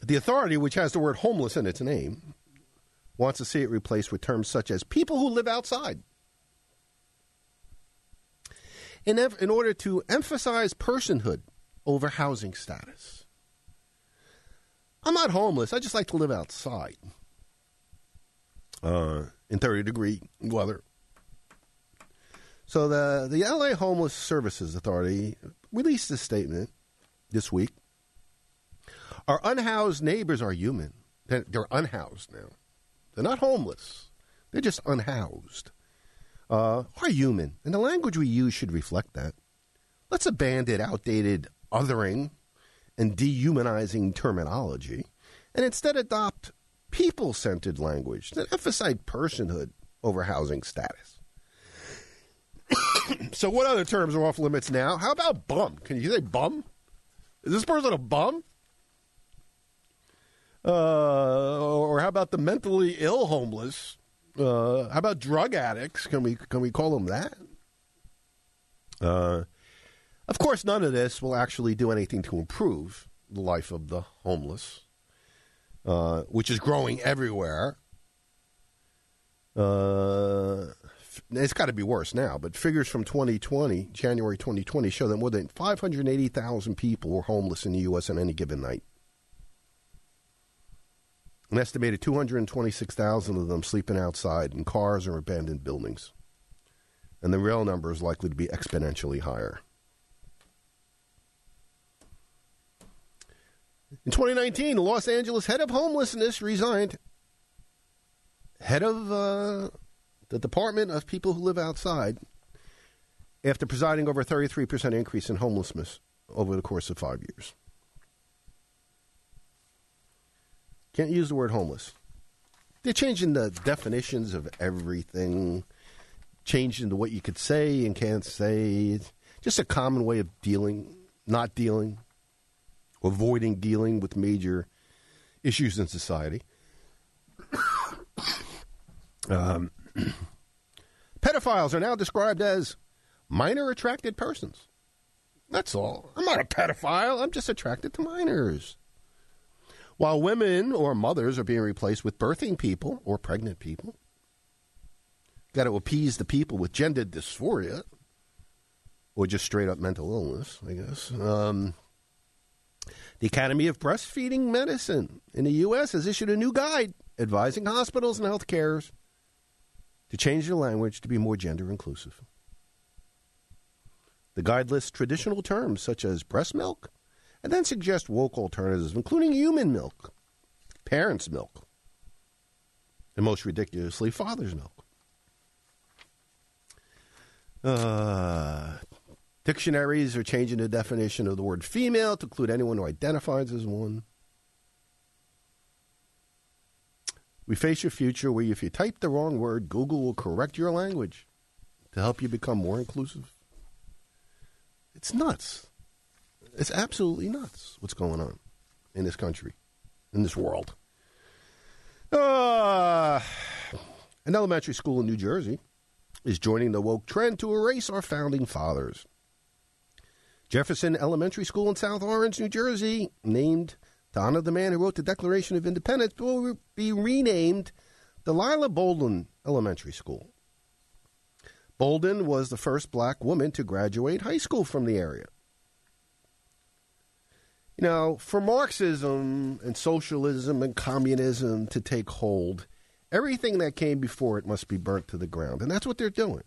the authority, which has the word homeless in its name, wants to see it replaced with terms such as people who live outside in, in order to emphasize personhood over housing status. I'm not homeless. I just like to live outside uh, in 30 degree weather. So the the LA Homeless Services Authority released a statement this week. Our unhoused neighbors are human. They're, they're unhoused now. They're not homeless. They're just unhoused uh, are human, and the language we use should reflect that. Let's abandon outdated othering and dehumanizing terminology and instead adopt people centered language that emphasize personhood over housing status. so, what other terms are off limits now? How about bum? Can you say bum? Is this person a bum? Uh, or how about the mentally ill homeless? Uh, how about drug addicts? Can we can we call them that? Uh, of course, none of this will actually do anything to improve the life of the homeless, uh, which is growing everywhere. Uh, it's got to be worse now, but figures from 2020, January 2020, show that more than 580,000 people were homeless in the U.S. on any given night. An estimated 226,000 of them sleeping outside in cars or abandoned buildings. And the real number is likely to be exponentially higher. In 2019, the Los Angeles head of homelessness resigned. Head of uh, the Department of People Who Live Outside, after presiding over a 33% increase in homelessness over the course of five years. Can't use the word homeless. They're changing the definitions of everything, changing to what you could say and can't say. Just a common way of dealing, not dealing, avoiding dealing with major issues in society. um, pedophiles are now described as minor attracted persons. That's all. I'm not a pedophile. I'm just attracted to minors. While women or mothers are being replaced with birthing people or pregnant people. Got to appease the people with gender dysphoria or just straight up mental illness, I guess. Um, the Academy of Breastfeeding Medicine in the U.S. has issued a new guide advising hospitals and health cares to change their language to be more gender inclusive. The guide lists traditional terms such as breast milk and then suggest woke alternatives, including human milk, parents' milk, and most ridiculously, father's milk. Uh, dictionaries are changing the definition of the word female to include anyone who identifies as one. We face a future where if you type the wrong word, Google will correct your language to help you become more inclusive. It's nuts. It's absolutely nuts what's going on in this country, in this world. Uh, an elementary school in New Jersey is joining the woke trend to erase our founding fathers. Jefferson Elementary School in South Orange, New Jersey, named to honor the man who wrote the Declaration of Independence, will be renamed Delilah Bolden Elementary School. Bolden was the first black woman to graduate high school from the area. You know, for Marxism and socialism and communism to take hold, everything that came before it must be burnt to the ground. And that's what they're doing.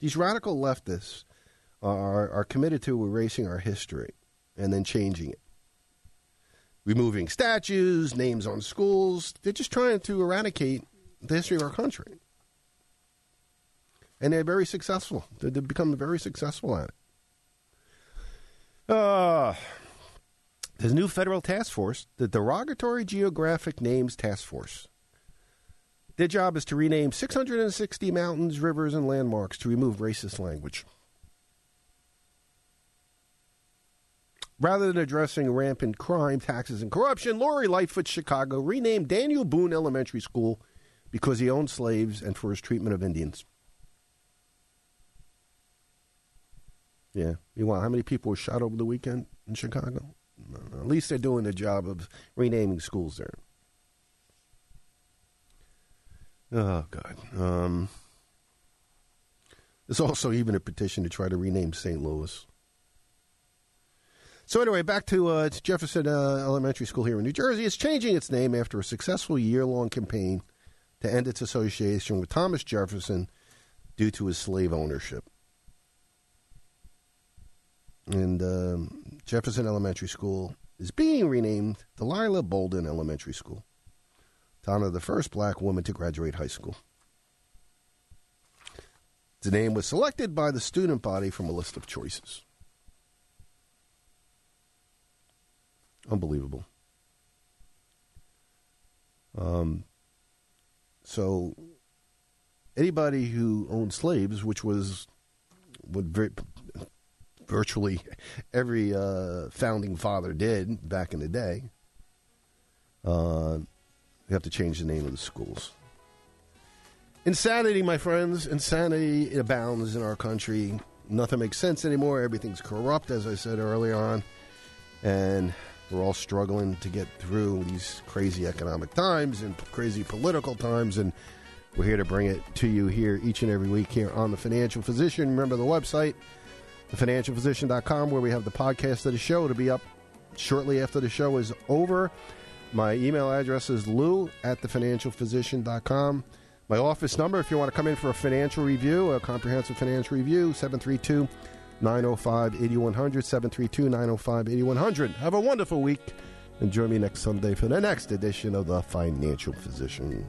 These radical leftists are, are committed to erasing our history and then changing it. Removing statues, names on schools. They're just trying to eradicate the history of our country. And they're very successful. They've become very successful at it. Uh, a new federal task force, the Derogatory Geographic Names Task Force. Their job is to rename 660 mountains, rivers, and landmarks to remove racist language. Rather than addressing rampant crime, taxes, and corruption, Lori Lightfoot Chicago renamed Daniel Boone Elementary School because he owned slaves and for his treatment of Indians. Yeah. Meanwhile, how many people were shot over the weekend in Chicago? At least they're doing the job of renaming schools there. Oh God. Um, there's also even a petition to try to rename St. Louis. So anyway, back to uh, Jefferson uh, Elementary School here in New Jersey. It's changing its name after a successful year-long campaign to end its association with Thomas Jefferson due to his slave ownership. And um, Jefferson Elementary School is being renamed Delilah Bolden Elementary School to honor the first black woman to graduate high school. The name was selected by the student body from a list of choices. Unbelievable. Um, so, anybody who owned slaves, which was would very, virtually every uh, founding father did back in the day, uh, we have to change the name of the schools. Insanity, my friends. Insanity abounds in our country. Nothing makes sense anymore. Everything's corrupt, as I said earlier on. And we're all struggling to get through these crazy economic times and crazy political times. And we're here to bring it to you here each and every week here on The Financial Physician. Remember the website, thefinancialphysician.com, where we have the podcast of the show to be up shortly after the show is over. My email address is lou at thefinancialphysician.com. My office number, if you want to come in for a financial review, a comprehensive financial review, 732 905 8100. 732 905 8100. Have a wonderful week. And join me next Sunday for the next edition of The Financial Physician.